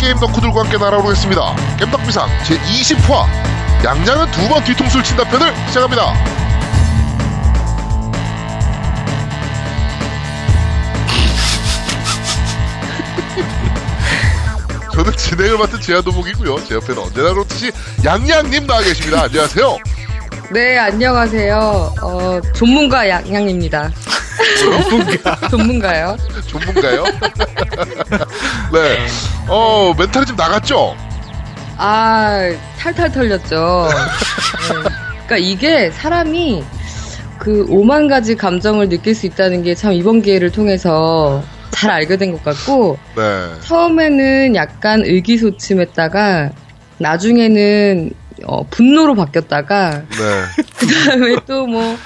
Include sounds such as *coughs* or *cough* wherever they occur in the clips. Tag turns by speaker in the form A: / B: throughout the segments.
A: 게임 덕후들과 함께 날아오르겠습니다. 겜덕비상 제20화 양양은 두 번 뒤통수를 친다 편을 시작합니다. *laughs* 저는 진행을 맡은 제아도목이고요. 제 옆에는 언제나 그렇듯이 양양님 나와 계십니다. 안녕하세요.
B: 네, 안녕하세요. 어, 전문가 양양입니다.
A: 전문가? *laughs*
B: 전문가요?
A: 전문가요? *laughs* 네. 어, 멘탈이 좀 나갔죠?
B: 아, 탈탈 털렸죠. *laughs* 네. 그러니까 이게 사람이 그 오만 가지 감정을 느낄 수 있다는 게 참 이번 기회를 통해서 잘 알게 된 것 같고
A: 네.
B: 처음에는 약간 의기소침했다가 나중에는 어, 분노로 바뀌었다가
A: 네. *laughs*
B: 그 다음에 또뭐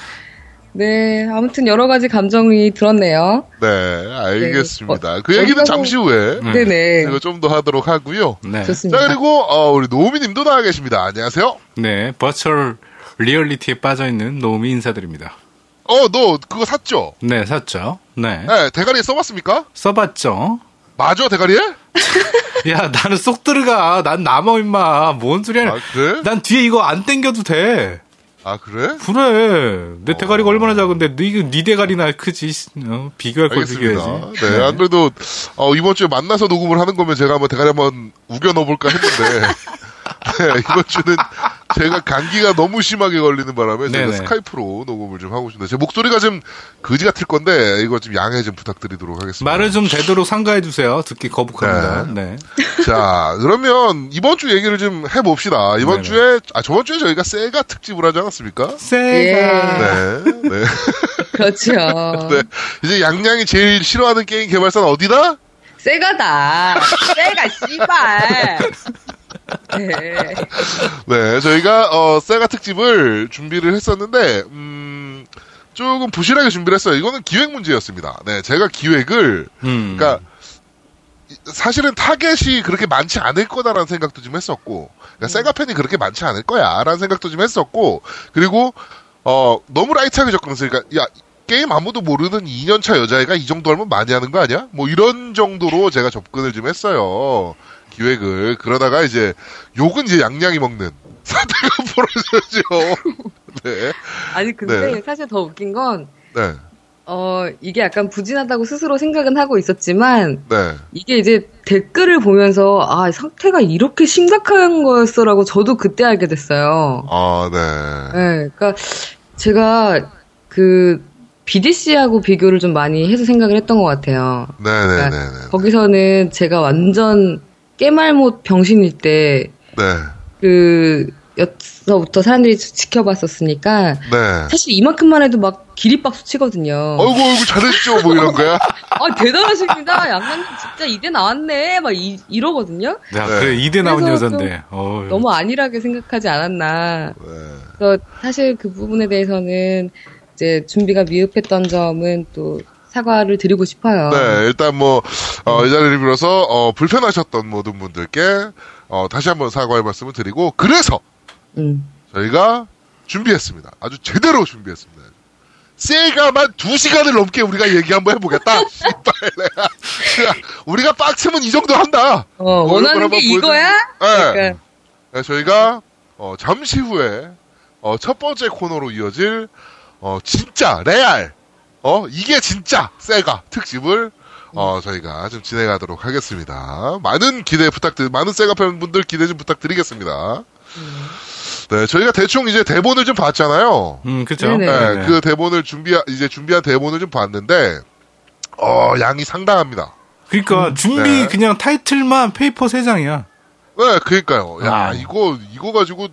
B: 네, 아무튼 여러 가지 감정이 들었네요.
A: 네, 알겠습니다.
B: 네.
A: 그 얘기는
B: 어,
A: 잠시 후에
B: 네, 네.
A: 이거 좀 더 하도록 하고요.
C: 네.
B: 좋습니다.
A: 자, 그리고 어, 우리 노우미님도 나와 계십니다. 안녕하세요.
C: 네, virtual reality에 빠져 있는 노미 인사드립니다.
A: 어, 너 그거 샀죠?
C: 네, 샀죠. 네.
A: 네, 대가리에 써봤습니까?
C: 써봤죠.
A: 맞아, 대가리에? *laughs*
C: 야, 나는 쏙 들어가. 난 남아 임마. 뭔 소리야?
A: 아, 그래?
C: 난 뒤에 이거 안 땡겨도 돼.
A: 아, 그래?
C: 그래. 내 대가리가 얼마나 작은데 네, 네 대가리나 크지. 어, 비교할 걸. 비교해야지.
A: 네, 안 그래도 어, 이번 주에 만나서 녹음을 하는 거면 제가 한번 대가리 한번 우겨 넣어볼까 했는데 *laughs* *laughs* 네, 이번 주는 제가 감기가 너무 심하게 걸리는 바람에 제가
C: 네네.
A: 스카이프로 녹음을 좀 하고 있습니다. 제 목소리가 좀 거지 같을 건데 이거 좀 양해 좀 부탁드리도록 하겠습니다.
C: 말을 좀 되도록 상가해 주세요. 듣기 거북합니다. 네. *laughs*
A: 자, 그러면 이번 주 얘기를 좀 해봅시다. 이번
C: 네네.
A: 주에, 아, 저번 주에 저희가 세가 특집을 하지 않았습니까?
C: 세가.
A: 네, 네. *laughs*
B: 그렇죠.
A: 네. 이제 양양이 제일 싫어하는 게임 개발사는 어디다?
B: 세가다. 세가 씨발. 네.
A: 네, 저희가, 어, 세가 특집을 준비를 했었는데, 음, 조금 부실하게 준비를 했어요. 이거는 기획 문제였습니다. 네, 제가 기획을,
C: 음.
A: 그러니까, 사실은 타겟이 그렇게 많지 않을 거다라는 생각도 좀 했었고, 그러니까 세가 팬이 그렇게 많지 않을 거야라는 생각도 좀 했었고, 그리고 어 너무 라이트하게 접근했어요. 그러니까 야 게임 아무도 모르는 2년차 여자애가 이 정도 하면 많이 하는 거 아니야? 뭐 이런 정도로 제가 접근을 좀 했어요. 기획을 그러다가 이제 욕은 이제 양양이 먹는 *laughs* 사태가 벌어졌죠. 네,
B: 아니 근데
A: 네.
B: 사실 더 웃긴 건
A: 네,
B: 어, 이게 약간 부진하다고 스스로 생각은 하고 있었지만,
A: 네.
B: 이게 이제 댓글을 보면서, 아, 상태가 이렇게 심각한 거였어라고 저도 그때 알게 됐어요.
A: 아, 네.
B: 네, 그러니까 제가 그 BDC하고 비교를 좀 많이 해서 생각을 했던 것 같아요.
A: 네, 네,
B: 그러니까. 거기서는 제가 완전 깨말못 병신일 때,
A: 네,
B: 그, 였서부터 사람들이 지켜봤었으니까,
A: 네.
B: 사실 이만큼만 해도 막 기립박수 치거든요.
A: 어이구, 어이구, 잘했죠, 뭐 이런 거야? *laughs*
B: 아, 대단하십니다. 양반님 진짜 이대 나왔네. 막 이, 이러거든요.
C: 야,
A: 네.
C: 그래, 이대 나온 여잔데. 어,
B: 너무 안일하게 생각하지 않았나.
A: 네.
B: 그래서 사실 그 부분에 대해서는 이제 준비가 미흡했던 점은 또 사과를 드리고 싶어요.
A: 네, 일단 뭐, 어, 이 자리를 빌어서, 어, 불편하셨던 모든 분들께, 어, 다시 한번 사과의 말씀을 드리고, 그래서
B: 음.
A: 저희가 준비했습니다. 아주 제대로 준비했습니다. 세가만 두 시간을 넘게 우리가 얘기 한번 해보겠다. *laughs* 우리가 빡치면 이 정도 한다.
B: 어,
A: 뭐
B: 원하는 걸게 이거야?
A: 네.
B: 약간,
A: 네, 저희가, 어, 잠시 후에, 어, 첫 번째 코너로 이어질, 어, 진짜, 레알, 어, 이게 진짜, 세가 특집을, 어, 저희가 좀 진행하도록 하겠습니다. 많은 기대 부탁드, 많은 세가 팬분들 기대 좀 부탁드리겠습니다. 네, 저희가 대충 이제 대본을 좀 봤잖아요.
C: 음, 그죠?
B: 네, 네.
A: 그 대본을 준비, 이제 준비한 대본을 좀 봤는데, 어, 양이 상당합니다.
C: 그러니까 준비
A: 네.
C: 그냥 타이틀만 paper 3장이야.
A: 네, 그니까요. 야,
C: 어.
A: 이거, 이거 가지고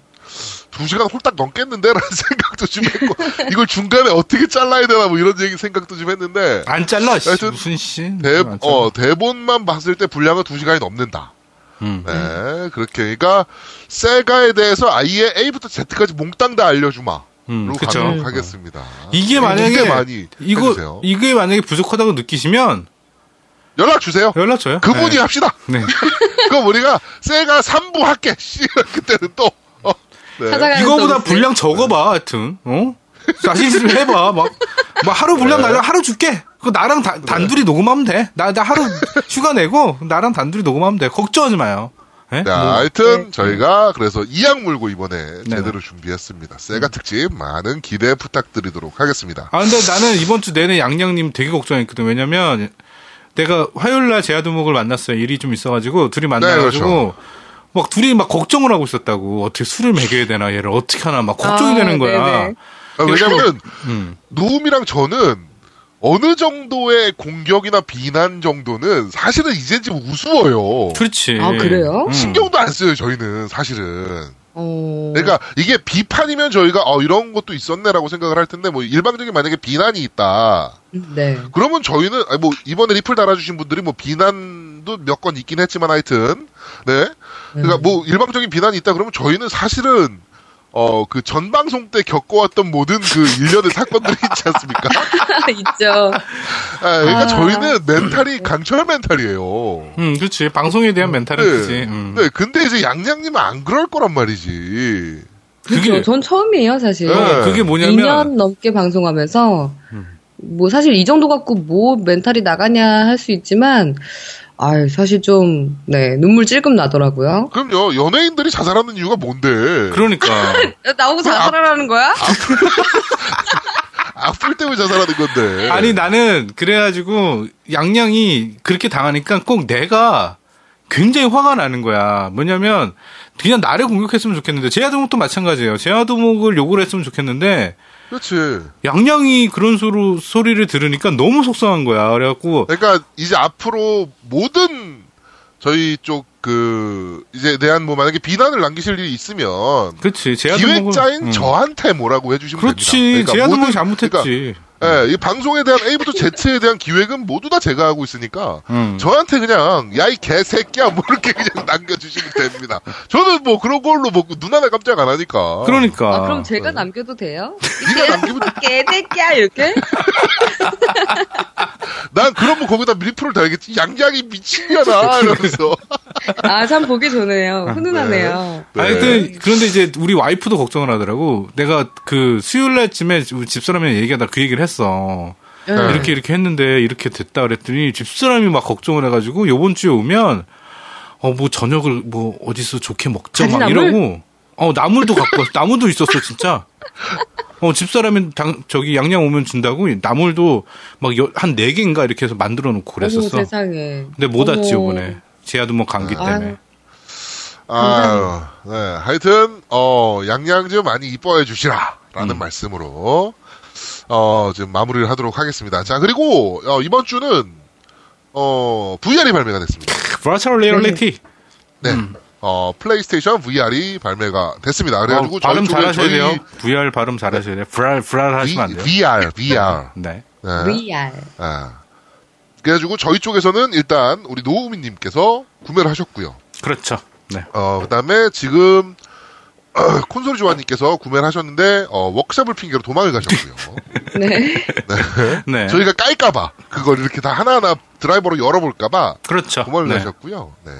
A: 두 시간 홀딱 넘겠는데? 라는 *laughs* 생각도 좀 했고, 이걸 중간에 어떻게 잘라야 되나, 뭐 이런 얘기 생각도 좀 했는데,
C: 안 잘라. 씨,
A: 하여튼
C: 무슨 씨.
A: 대. 어, 대본만 봤을 때 분량은 두 시간이 넘는다.
C: 음.
A: 네, 그렇게. 그러니까, 세가에 대해서 아예 A부터 Z까지 몽땅 다 알려주마.
C: 음.
A: 가도록 하겠습니다.
C: 이게
A: 네,
C: 만약에
A: 이게 많이
C: 이거
A: 해주세요.
C: 이게 만약에 부족하다고 느끼시면
A: 연락 주세요.
C: 연락 줘요.
A: 그분이
C: 네.
A: 합시다.
C: 네. *laughs*
A: 그럼 우리가 세가 3부 할게. *laughs* 씨, 그때는 또. 어, 네.
B: 찾아가는
C: 이거보다. 분량 적어봐, 하여튼. 어? 자신 있으면 해봐. 막, 막 하루 분량
A: 네.
C: 날려 하루 줄게. 그 나랑 다- 단둘이 녹음하면 돼. 나, 나 하루 휴가 내고 나랑 단둘이 녹음하면 돼. 걱정하지 마요. 예?
A: 자,
C: 뭐,
A: 하여튼
B: 네.
A: 저희가 그래서 이악 물고 이번에
C: 네네.
A: 제대로 준비했습니다. 세가 특집 많은 기대 부탁드리도록 하겠습니다.
C: 아 근데 나는 이번 주 내내 양양님 되게 걱정했거든. 왜냐면 내가 화요일 날 제아두목을 만났어요. 일이 좀 있어가지고 둘이 만나가지고
A: 네, 그렇죠.
C: 막 둘이 막 걱정을 하고 있었다고. 어떻게 술을 먹여야 되나 얘를 어떻게 하나 막 걱정이
B: 아,
C: 되는 거야.
B: 네네.
A: 아, 왜냐면
C: 음.
A: 노움이랑 저는 어느 정도의 공격이나 비난 정도는 사실은 이제 좀 우스워요.
C: 그렇지.
B: 아, 그래요?
C: 음.
A: 신경도 안 써요, 저희는 사실은.
B: 어.
A: 그러니까 이게 비판이면 저희가 어 이런 것도 있었네라고 생각을 할 텐데 뭐 일방적인 만약에 비난이 있다.
B: 네.
A: 그러면 저희는 아니, 뭐 이번에 리플 달아주신 분들이 뭐 비난 도 몇 건 있긴 했지만 하여튼 네 그러니까
B: 음.
A: 뭐 일방적인 비난이 있다 그러면 저희는 사실은 어 그 전 방송 때 겪어왔던 모든 그 일련의 사건들이 *laughs* 있지 않습니까? *laughs*
B: 있죠.
A: 아, 그러니까
B: 아.
A: 저희는 멘탈이 강철 멘탈이에요.
C: 음, 그렇지. 방송에 대한 멘탈은 크지. 음.
A: 네, 근데 이제 양양님은 안 그럴 거란 말이지.
C: 그게-
B: 그렇죠. 전 처음이에요, 사실.
A: 네.
C: 그게 뭐냐면
B: 2년 넘게 방송하면서 뭐 사실 이 정도 갖고 뭐 멘탈이 나가냐 할 수 있지만 아 사실 좀 네 눈물 찔끔 나더라고요.
A: 그럼요, 연예인들이 자살하는 이유가 뭔데?
C: 그러니까 *laughs*
B: 나보고 자살하라는 거야? *laughs*
A: 아플 때문에 자살하는 건데.
C: 아니 나는 그래가지고 양양이 그렇게 당하니까 꼭 내가 굉장히 화가 나는 거야. 뭐냐면 그냥 나를 공격했으면 좋겠는데 제아도목도 마찬가지예요. 제아도목을 욕을 했으면 좋겠는데
A: 그렇지.
C: 양양이 그런 소로, 소리를 들으니까 너무 속상한 거야. 그래갖고
A: 그러니까 이제 앞으로 모든 저희 쪽 그 이제 대한 뭐 만약에 비난을 남기실 일이 있으면
C: 그렇지
A: 기획자인
C: 음.
A: 저한테 뭐라고 해주시면
C: 그렇지
A: 됩니다.
C: 제아도목이
A: 모든-
C: 잘못했지.
A: 그러니까, 예, 이 방송에 대한 A부터 Z에 대한 기획은 모두 다 제가 하고 있으니까
C: 음.
A: 저한테 그냥 야 이 개새끼야 뭐 이렇게 그냥 *laughs* 남겨주시면 됩니다. 저는 뭐 그런 걸로 뭐 눈 하나 깜짝 안 하니까.
C: 그러니까
B: 아, 그럼 제가 남겨도 돼요?
A: 네가 남기면
B: 개새끼야 이렇게? *laughs*
A: 난 그러면 거기다 리플을 달겠지. 양양이 미친년아 이러면서. *laughs*
B: 아 참 보기 좋네요. 훈훈하네요.
A: 네.
C: 하여튼 그런데 이제 우리 와이프도 걱정을 하더라고. 내가 그 수요일 날쯤에 우리 집사람이랑 얘기하다 그 얘기를 했어.
B: 네.
C: 이렇게 이렇게 했는데 이렇게 됐다 그랬더니 집사람이 막 걱정을 해가지고 요번 주에 오면 어 뭐 저녁을 뭐 어디서 좋게 먹자 막
B: 가지나물?
C: 이러고 어 나물도 갖고 왔어. 나물도 있었어 진짜. 어 집사람이 당, 저기 양양 오면 준다고 나물도 막 한 네 개인가 이렇게 해서 만들어 놓고
B: 어머
C: 그랬었어.
B: 세상에.
C: 근데 못 왔지
B: 어머.
C: 요번에. 제아도 뭐 감기 때문에.
B: 아유.
A: 아, 네. 하여튼, 어, 양양 좀 많이 이뻐해 주시라. 라는
C: 음.
A: 말씀으로, 어, 지금 마무리를 하도록 하겠습니다. 자, 그리고, 어, 이번 주는, 어, VR이 발매가 됐습니다.
C: virtual reality.
A: 네.
C: 음.
A: 어, 플레이스테이션 VR이 발매가 됐습니다. 그래가지고
C: 어, 발음 잘하셔야
A: 저희
C: 돼요. VR 발음 잘하셔야 돼요. 브랄 브랄 하시면 안 돼요.
A: VR, VR.
C: 네.
A: 네.
B: VR.
A: 아. 그래가지고 저희 쪽에서는 일단 우리 노우미님께서 구매를 하셨고요.
C: 그렇죠. 네.
A: 어, 그 다음에 지금, *clears throat* 콘솔 조아님께서 구매를 하셨는데, 어, 워크샵을 핑계로 도망을 가셨고요. *laughs*
B: 네.
C: 네.
A: 저희가 깔까봐, 그걸 이렇게 다 하나하나 드라이버로 열어볼까봐
C: 그렇죠.
A: 도망을
C: 네.
A: 가셨고요. 네.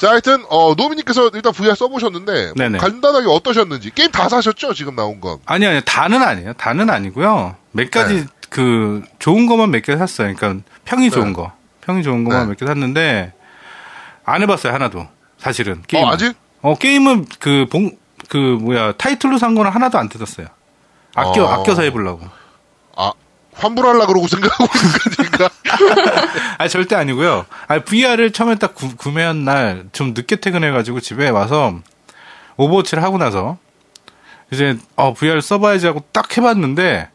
A: 자, 하여튼, 어, 노미님께서 일단 VR 써보셨는데,
C: 네네.
A: 간단하게 어떠셨는지, 게임 다 사셨죠? 지금 나온 건.
C: 아니 아니 다는 아니에요. 다는 아니고요. 몇 가지
A: 네.
C: 그 좋은 것만 몇 개 샀어요. 그러니까 평이 좋은
A: 네.
C: 거, 평이 좋은 것만
A: 네.
C: 몇개 샀는데 안 해봤어요 하나도. 사실은 게임.
A: 어, 아직?
C: 어 게임은 그 봉그 뭐야 타이틀로 산 거는 하나도 안 뜯었어요. 아껴
A: 어.
C: 아껴서 해보려고.
A: 아, 환불하려고 그러고 생각하고 있는 거니까.
C: 아 절대 아니고요. 아 VR을 처음에 딱 구, 구매한 날 좀 늦게 퇴근해가지고 집에 와서 오버워치를 하고 나서 이제 어 VR 써봐야지 하고 딱 해봤는데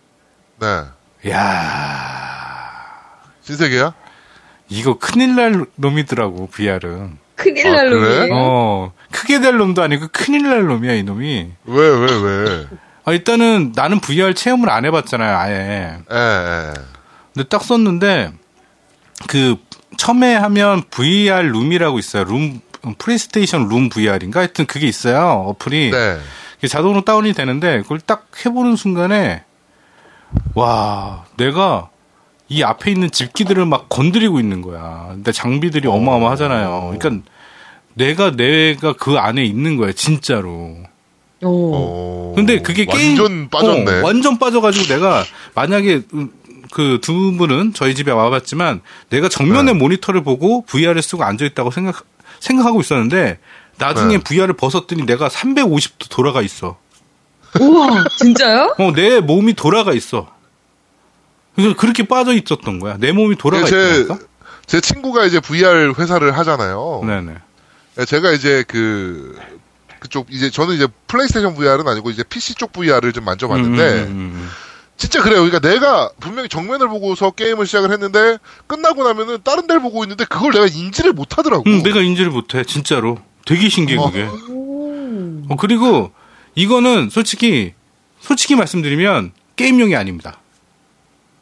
A: 네.
C: 야
A: 신세계야?
C: 이거 큰일 날 놈이더라고 VR은.
B: 큰일
A: 아,
B: 날
A: 그래?
B: 놈이에요.
C: 어 크게 될 놈도 아니고 큰일 날 놈이야 이 놈이.
A: 왜, 왜, 왜?
C: 아 일단은 나는 VR 체험을 안 해봤잖아요 아예.
A: 예, 예.
C: 근데 딱 썼는데 그 처음에 하면 VR 룸이라고 있어요. 룸 플레이스테이션 룸 VR인가 하여튼 그게 있어요 어플이.
A: 네.
C: 자동으로 다운이 되는데 그걸 딱 해보는 순간에 와 내가 이 앞에 있는 집기들을 막 건드리고 있는 거야. 근데 장비들이 어마어마하잖아요. 그러니까 내가 내가 그 안에 있는 거야 진짜로.
B: 오.
A: 어,
C: 근데 그게 게임
A: 완전 빠졌네.
C: 어, 완전 빠져가지고 내가 만약에 음, 그두 분은 저희 집에 와봤지만 내가 정면에
A: 네.
C: 모니터를 보고 VR을 쓰고 앉아 있다고 생각 생각하고 있었는데 나중에
A: 네.
C: VR을 벗었더니 내가 350도 돌아가 있어.
B: 우와, 진짜요?
C: 어, 내 몸이 돌아가 있어. 그래서 그렇게 빠져 있었던 거야. 내 몸이 돌아가
A: 제,
C: 있다니까.
A: 제 친구가 이제 VR 회사를 하잖아요.
C: 네네.
A: 예, 제가 이제 그 그쪽 이제 저는 이제 플레이스테이션 VR은 아니고 이제 PC 쪽 VR을 좀 만져봤는데
C: 음, 음, 음,
A: 진짜 그래요. 그러니까 내가 분명히 정면을 보고서 게임을 시작을 했는데 끝나고 나면은 다른 데를 보고 있는데 그걸 내가 인지를 못 하더라고.
C: 음, 내가 인지를 못 해 진짜로. 되게 신기해
A: 어.
C: 그게.
B: 오.
C: 어, 그리고 이거는 솔직히 솔직히 말씀드리면 게임용이 아닙니다.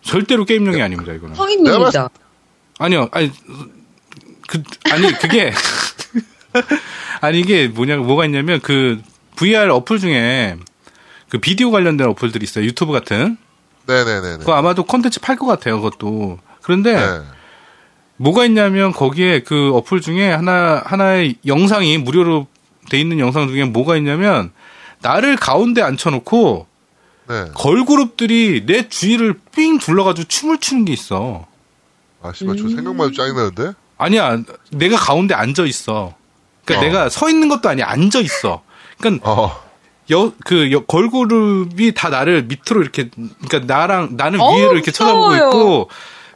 C: 절대로 게임용이 아닙니다. 이거는.
B: 성인용이다.
C: 아니요, 아니 그 아니 그게 *laughs* 아니 이게 뭐냐 뭐가 있냐면 그 VR 어플 중에 그 비디오 관련된 어플들이 있어요. 유튜브 같은.
A: 네네네네.
C: 그거 아마도 콘텐츠 팔 것 같아요. 그것도. 그런데
A: 네.
C: 뭐가 있냐면 거기에 그 어플 중에 하나 하나의 영상이 무료로 돼 있는 영상 중에 뭐가 있냐면 나를 가운데 앉혀놓고
A: 네.
C: 걸그룹들이 내 주위를 삥 둘러가지고 춤을 추는 게 있어.
A: 아, 씨발, 저 생각만 해도 짜증나는데?
C: 아니야, 내가 가운데 앉아 있어. 그러니까
A: 어.
C: 내가 서 있는 것도 아니야, 앉아 있어. 그러니까
A: 어.
C: 여, 그 여- 걸그룹이 다 나를 밑으로 이렇게, 그러니까 나랑 나는 위를 이렇게 쳐다보고. 있고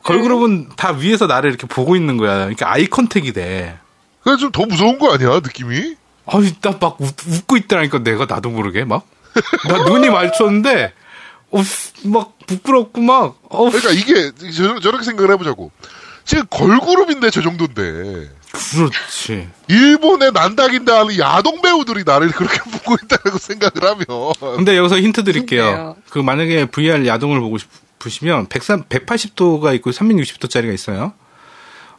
C: 걸그룹은 다 위에서 나를 이렇게 보고 있는 거야. 그러니까 아이 컨택이 돼.
A: 그래, 좀더 무서운 거 아니야, 느낌이?
C: 아니, 나 막 웃고 있다니까 내가 나도 모르게 막. 나 눈이 마주쳤는데, 어, 막 부끄럽고 막, 어,
A: 그러니까 이게, 저, 저렇게 생각을 해보자고. 지금 걸그룹인데 저 정도인데.
C: 그렇지.
A: 일본의 난다긴다 하는 야동 배우들이 나를 그렇게 보고 있다고 생각을 하면.
C: 근데 여기서 힌트 드릴게요.
B: 그러게요.
C: 그 만약에 VR 야동을 보고 싶으시면 103, 180도가 있고 360도짜리가 있어요.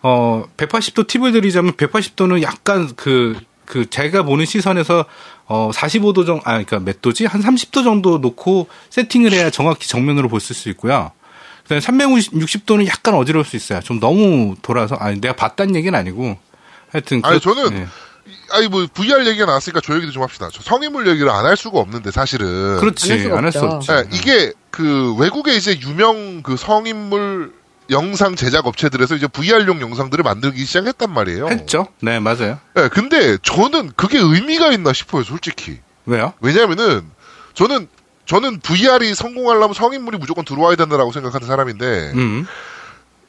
C: 어, 180도 팁을 드리자면 180도는 약간 그, 그 제가 보는 시선에서 어, 45도 정도, 아, 그러니까 몇 도지? 한 30도 정도 놓고 세팅을 해야 정확히 정면으로 보실 수 있고요. 그다음에 360도는 약간 어지러울 수 있어요. 좀 너무 돌아서, 아니, 내가 봤다는 얘기는 아니고. 하여튼.
A: 아니,
C: 그-
A: 저는
C: 예.
A: 아니, 뭐, VR 얘기가 나왔으니까 저 얘기도 좀 합시다. 저 성인물 얘기를 안 할 수가 없는데, 사실은.
C: 그렇지. 안 할 수
B: 없죠.
A: 예, 이게 그 외국의 이제 유명 그 성인물 영상 제작 업체들에서 이제 VR용 영상들을 만들기 시작했단 말이에요.
C: 했죠? 네, 맞아요.
A: 예, 근데 저는 그게 의미가 있나 싶어요, 솔직히.
C: 왜요?
A: 왜냐면은 저는 저는 VR이 성공하려면 성인물이 무조건 들어와야 된다라고 생각하는 사람인데
C: 음.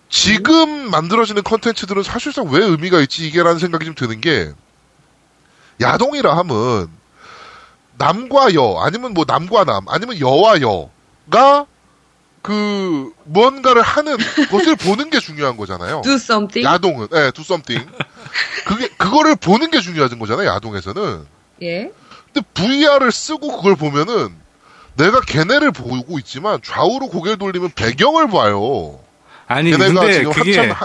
A: 지금 만들어지는 컨텐츠들은 사실상 왜 의미가 있지 이게라는 생각이 좀 드는 게 야동이라 함은 남과 여 아니면 뭐 남과 남 아니면 여와 여가 그 무언가를 하는 것을 보는 게 중요한 거잖아요.
B: Do something.
A: 야동은 예, do something. 그게 그거를 보는 게 중요한 거잖아요. 야동에서는.
B: 예.
A: 근데 VR을 쓰고 그걸 보면은 내가 걔네를 보고 있지만 좌우로 고개를 돌리면 배경을 봐요.
C: 아니
A: 걔네가
C: 근데
A: 지금
C: 그게
A: 한참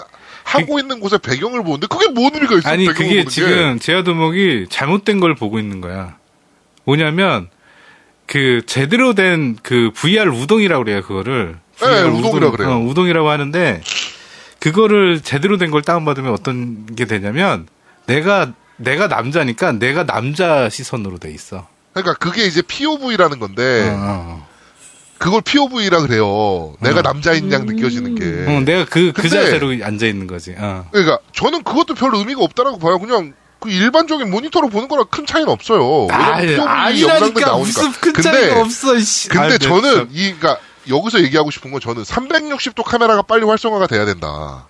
A: 하, 고 있는 곳에 배경을 보는데 그게 뭔 의미가 있어?
C: 아니
A: 배경을
C: 그게
A: 게.
C: 지금 제아도목이 잘못된 걸 보고 있는 거야. 뭐냐면 그 제대로 된 그 VR 우동이라고 그래요 그거를.
A: 네,
C: VR
A: 우동이라 그래요.
C: 어, 우동이라고 하는데 그거를 제대로 된 걸 다운받으면 어떤 게 되냐면 내가 내가 남자니까 내가 남자 시선으로 돼 있어.
A: 그러니까 그게 이제 POV라는 건데
C: 어, 어.
A: 그걸 POV라 그래요. 내가
C: 어.
A: 남자인 양 느껴지는 게.
C: 어, 내가 그, 그
A: 근데-
C: 자세로 앉아 있는 거지. 어.
A: 그러니까 저는 그것도 별 의미가 없다라고 봐요. 그냥 그 일반적인 모니터로 보는 거랑 큰 차이는 없어요. 왜냐면 POV 영상들
C: 아니라니까
A: 나오니까.
C: 무슨 큰
A: 근데
C: 차이가 없어. 씨.
A: 근데
C: 아,
A: 저는. 이 그러니까 여기서 얘기하고 싶은 건 저는 360도 카메라가 빨리 활성화가 돼야 된다.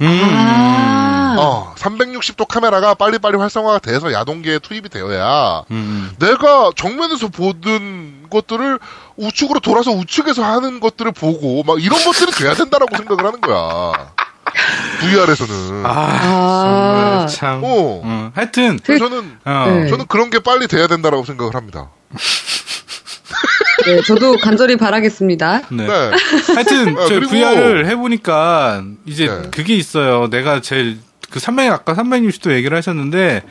C: 음.
B: 아.
A: 어, 360도 카메라가 빨리빨리 활성화가 돼서 야동계에 투입이 되어야
C: 음.
A: 내가 정면에서 보던 것들을 우측으로 돌아서 우측에서 하는 것들을 보고 막 이런 것들이 돼야 된다라고 생각을 하는 거야. VR에서는.
C: 아,
B: 아.
C: 정말 참.
A: 어.
C: 어, 하여튼
B: 그-
A: 저는
C: 어.
B: 네.
A: 저는 그런 게 빨리 돼야 된다라고 생각을 합니다.
B: 네, 저도 간절히 바라겠습니다.
C: 네.
A: 네.
C: 하여튼
A: 아,
C: 저
A: 그리고-
C: VR을 해보니까 이제
A: 네.
C: 그게 있어요. 내가 제일 그 300 아까 360도 얘기를 하셨는데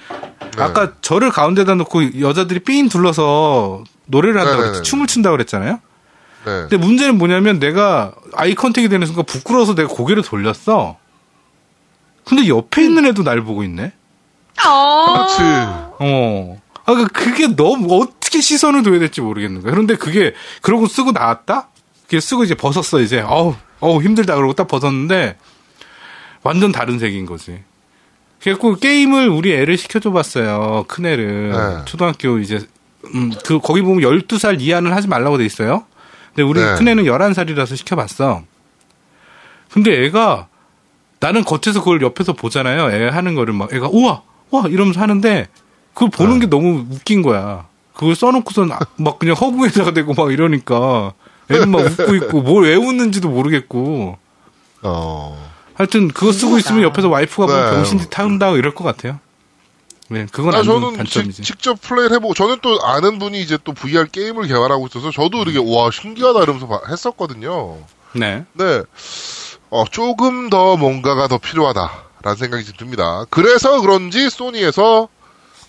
A: 네.
C: 아까 저를 가운데다 놓고 여자들이 삥 둘러서 노래를 한다고. 그랬죠. 춤을 춘다고 그랬잖아요.
A: 네.
C: 근데 문제는 뭐냐면 내가 아이 컨택이 되는 순간 부끄러워서 내가 고개를 돌렸어. 근데 옆에 있는 애도 날 보고 있네.
A: 그렇지.
C: 어. 아, 그- 그게 너무 어떻게 시선을 둬야 될지 모르겠는 거야. 그런데 그게 그러고 쓰고 나왔다? 그게 쓰고 이제 벗었어 이제. 어우 어우 힘들다 그러고 딱 벗었는데 완전 다른 색인 거지. 그래갖고 게임을 우리 애를 시켜줘 봤어요. 큰 애를.
A: 네.
C: 초등학교 이제, 음, 그, 거기 보면 12살 이하는 하지 말라고 돼 있어요. 근데 우리
A: 네.
C: 큰 애는 11살이라서 시켜봤어. 근데 애가, 나는 겉에서 그걸 옆에서 보잖아요. 애 하는 거를 막, 애가, 우와! 와! 이러면서 하는데, 그걸 보는
A: 네.
C: 게 너무 웃긴 거야. 그걸 써놓고선 아, 막 그냥 허공에다가 대고 막 이러니까, 애는 막 웃고 있고, 뭘 왜 웃는지도 모르겠고.
A: 어.
C: 하여튼 그거 쓰고 있으면 옆에서 와이프가 뭐
A: 네.
C: 병신짓 한다 이럴 것 같아요. 네, 그건
A: 아, 저는
C: 단점이지.
A: 직, 접 플레이를 해보고 저는 또 아는 분이 이제 또 VR 게임을 개발하고 있어서 저도 이렇게 와 신기하다 이러면서 봐- 했었거든요.
C: 네.
A: 네, 어, 조금 더 뭔가가 더 필요하다라는 생각이 좀 듭니다. 그래서 그런지 소니에서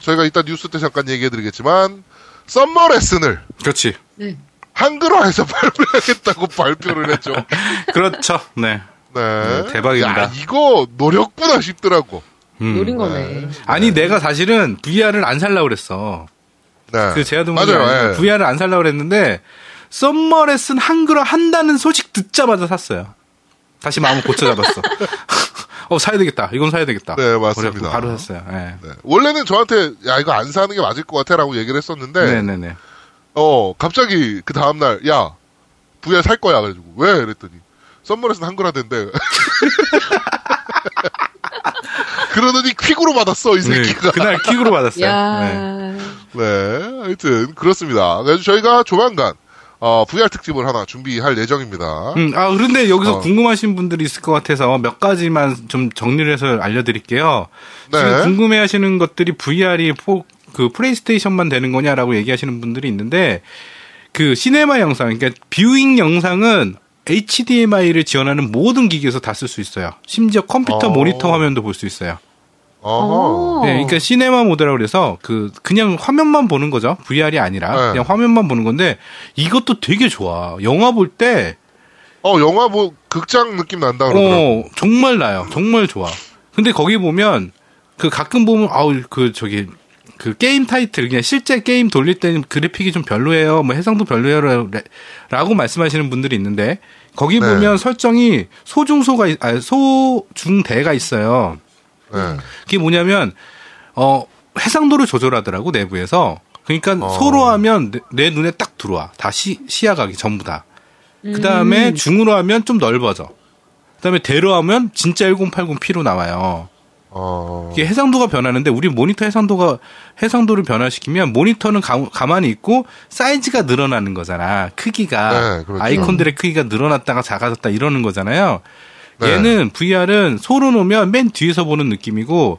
A: 저희가 이따 뉴스 때 잠깐 얘기해드리겠지만 Summer Lesson을
C: 그렇지.
B: 네.
A: 한글화해서 *laughs* 발표하겠다고 발표를 했죠. *laughs*
C: 그렇죠. 네.
A: 네,
C: 네, 대박입니다.
A: 야, 이거 노렸구나 싶더라고.
C: 음.
B: 노린 거네.
C: 아니 내가 사실은 VR을 안 살라 그랬어.
A: 네,
C: 그
A: 맞아요. 예.
C: VR을 안 살라 그랬는데 썸머 레슨 한글화 한다는 소식 듣자마자 샀어요. 다시 마음을 고쳐 잡았어. *laughs* *laughs* 어 사야 되겠다. 이건 사야 되겠다.
A: 네, 맞습니다.
C: 바로 샀어요. 네.
A: 네. 원래는 저한테 야 이거 안 사는 게 맞을 것 같아라고 얘기를 했었는데
C: 네, 네, 네.
A: 어 갑자기 그 다음 날야 VR 살 거야 그래가지고 왜 그랬더니 썸머레슨 한글화된대 *laughs* 그러더니 퀵으로 받았어 이
C: 네,
A: 새끼가
C: 그날 킥으로 받았어요.
B: 야.
C: 네.
A: 네 하여튼 그렇습니다 그래서 저희가 조만간 어, VR 특집을 하나 준비할 예정입니다
C: 음, 아, 그런데 여기서
A: 어.
C: 궁금하신 분들이 있을 것 같아서 몇 가지만 좀 정리를 해서 알려드릴게요.
A: 네.
C: 지금 궁금해 하시는 것들이 VR이 포, 그 플레이스테이션만 되는 거냐라고 얘기하시는 분들이 있는데, 그 시네마 영상, 그러니까 viewing 영상은 HDMI를 지원하는 모든 기기에서 다 쓸 수 있어요. 심지어 컴퓨터
A: 어.
C: 모니터 화면도 볼 수 있어요.
A: 어.
C: 네, 그러니까 시네마 모드라고 그래서 그 그냥 화면만 보는 거죠. VR이 아니라
A: 네.
C: 그냥 화면만 보는 건데 이것도 되게 좋아. 영화 볼 때
A: 어 영화 뭐 극장 느낌 난다 그러더라고
C: 어, 정말 나요. 정말 좋아. 근데 거기 보면 그 가끔 보면 아우 그 저기 그 게임 타이틀 그냥 실제 게임 돌릴 때는 그래픽이 좀 별로예요. 뭐 해상도 별로예요라고 말씀하시는 분들이 있는데 거기
A: 네.
C: 보면 설정이 소중소가 있- 아 소중대가 있어요.
A: 네.
C: 그게 뭐냐면 어 해상도를 조절하더라고 내부에서. 그러니까
A: 어.
C: 소로 하면 내, 내 눈에 딱 들어와. 다 시, 시야각이 전부 다. 그 다음에
B: 음.
C: 중으로 하면 좀 넓어져. 그 다음에 대로 하면 진짜 1080p로 나와요.
A: 어.
C: 이게 해상도가 변하는데 우리 모니터 해상도가 해상도를 변화시키면 모니터는 가, 가만히 있고 사이즈가 늘어나는 거잖아. 크기가
A: 네, 그렇죠.
C: 아이콘들의 크기가 늘어났다가 작아졌다 이러는 거잖아요.
A: 네.
C: 얘는 VR은 소로 놓으면 맨 뒤에서 보는 느낌이고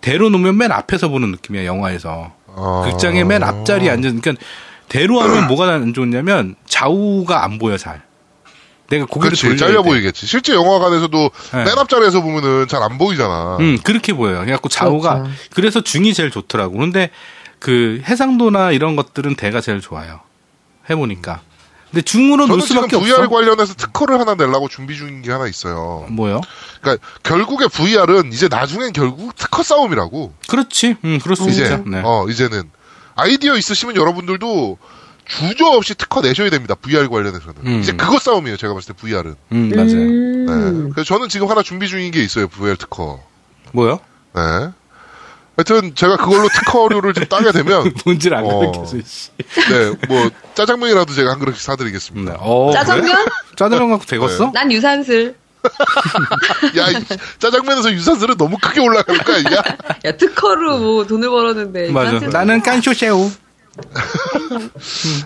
C: 대로 놓으면 맨 앞에서 보는 느낌이야 영화에서.
A: 어.
C: 극장의 맨 앞자리에 앉은 그러니까 대로 하면 뭐가 안 좋냐면 좌우가 안 보여 잘. 내가 고개를
A: 그렇지
C: 돌려야
A: 잘려
C: 돼.
A: 보이겠지 실제 영화관에서도
C: 네.
A: 맨 앞자리에서 보면은 잘 안 보이잖아
C: 음, 그렇게 보여요. 그래갖고 좌우가
B: 그렇죠.
C: 그래서 중이 제일 좋더라고. 그런데 그 해상도나 이런 것들은 대가 제일 좋아요. 해보니까. 근데 중으로 놓을
A: 저는 지금
C: 수밖에
A: VR
C: 없어.
A: 관련해서 특허를 하나 내려고 준비 중인 게 하나 있어요.
C: 뭐요?
A: 그러니까 결국에 VR은 이제 나중엔 결국 특허 싸움이라고.
C: 그렇지. 음, 그럴 수
A: 이제.
C: 네.
A: 어 이제는 아이디어 있으시면 여러분들도 주저 없이 특허 내셔야 됩니다. VR 관련해서는
C: 음.
A: 이제 그거 싸움이에요. 제가 봤을 때 VR은.
C: 음, 맞아요.
B: 음.
A: 네. 그래서 저는 지금 하나 준비 중인 게 있어요. VR 특허.
C: 뭐요?
A: 네. 하여튼 제가 그걸로 특허료를 좀 따게 되면 *laughs*
C: 뭔지를 안
A: 어.
C: 가르쳐서. 씨.
A: 네, 뭐 짜장면이라도 제가 한 그릇씩 사드리겠습니다.
C: 네. 어,
B: 짜장면?
C: 그래? 짜장면 갖고 되겠어?
B: 난 유산슬. *laughs*
A: 야, 이 짜장면에서 유산슬은 너무 크게 올라가는 거야, 야.
B: 야, 특허로 뭐 돈을 벌었는데.
C: 맞아.
B: 유산슬
C: 나는 깐쇼새우.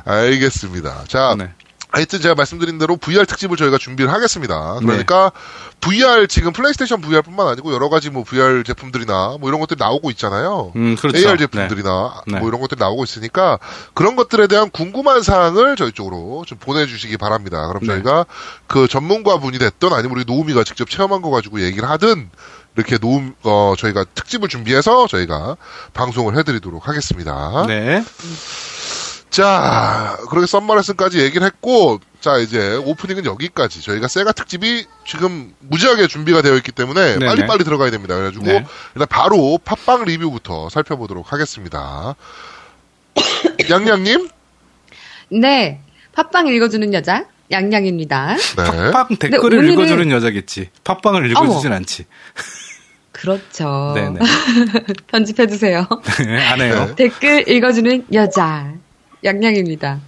A: 알겠습니다. 자,
C: 네.
A: 하여튼 제가 말씀드린 대로 VR 특집을 저희가 준비를 하겠습니다. 그러니까 VR 지금 플레이스테이션 VR뿐만 아니고 여러 가지 뭐 VR 제품들이나 뭐 이런 것들이 나오고 있잖아요.
C: 음, 그렇죠.
A: AR 제품들이나
C: 네.
A: 뭐 이런 것들이 나오고 있으니까 그런 것들에 대한 궁금한 사항을 저희 쪽으로 좀 보내주시기 바랍니다. 그럼
C: 네.
A: 저희가 그 전문가 분이 됐던 아니면 우리 노우미가 직접 체험한 거 가지고 얘기를 하든 이렇게 노움 어 저희가 특집을 준비해서 저희가 방송을 해드리도록 하겠습니다.
C: 네.
A: 자, 그렇게 썸머레슨까지 얘기를 했고, 자, 이제 오프닝은 여기까지. 저희가 세가 특집이 지금 무지하게 준비가 되어 있기 때문에
C: 네네.
A: 빨리빨리 들어가야 됩니다. 그래가지고,
C: 네.
A: 일단 바로 팟빵 리뷰부터 살펴보도록 하겠습니다. *coughs* 양양님?
B: 네. 팟빵 읽어주는 여자, 양양입니다.
A: 네.
C: 팟빵 댓글을
B: 오늘은-
C: 읽어주는 여자겠지. 팟빵을 읽어주진 않지.
B: 그렇죠.
C: 네네. *laughs*
B: 편집해주세요.
C: 안 해요. *laughs*
B: 댓글 읽어주는 여자. 양양입니다.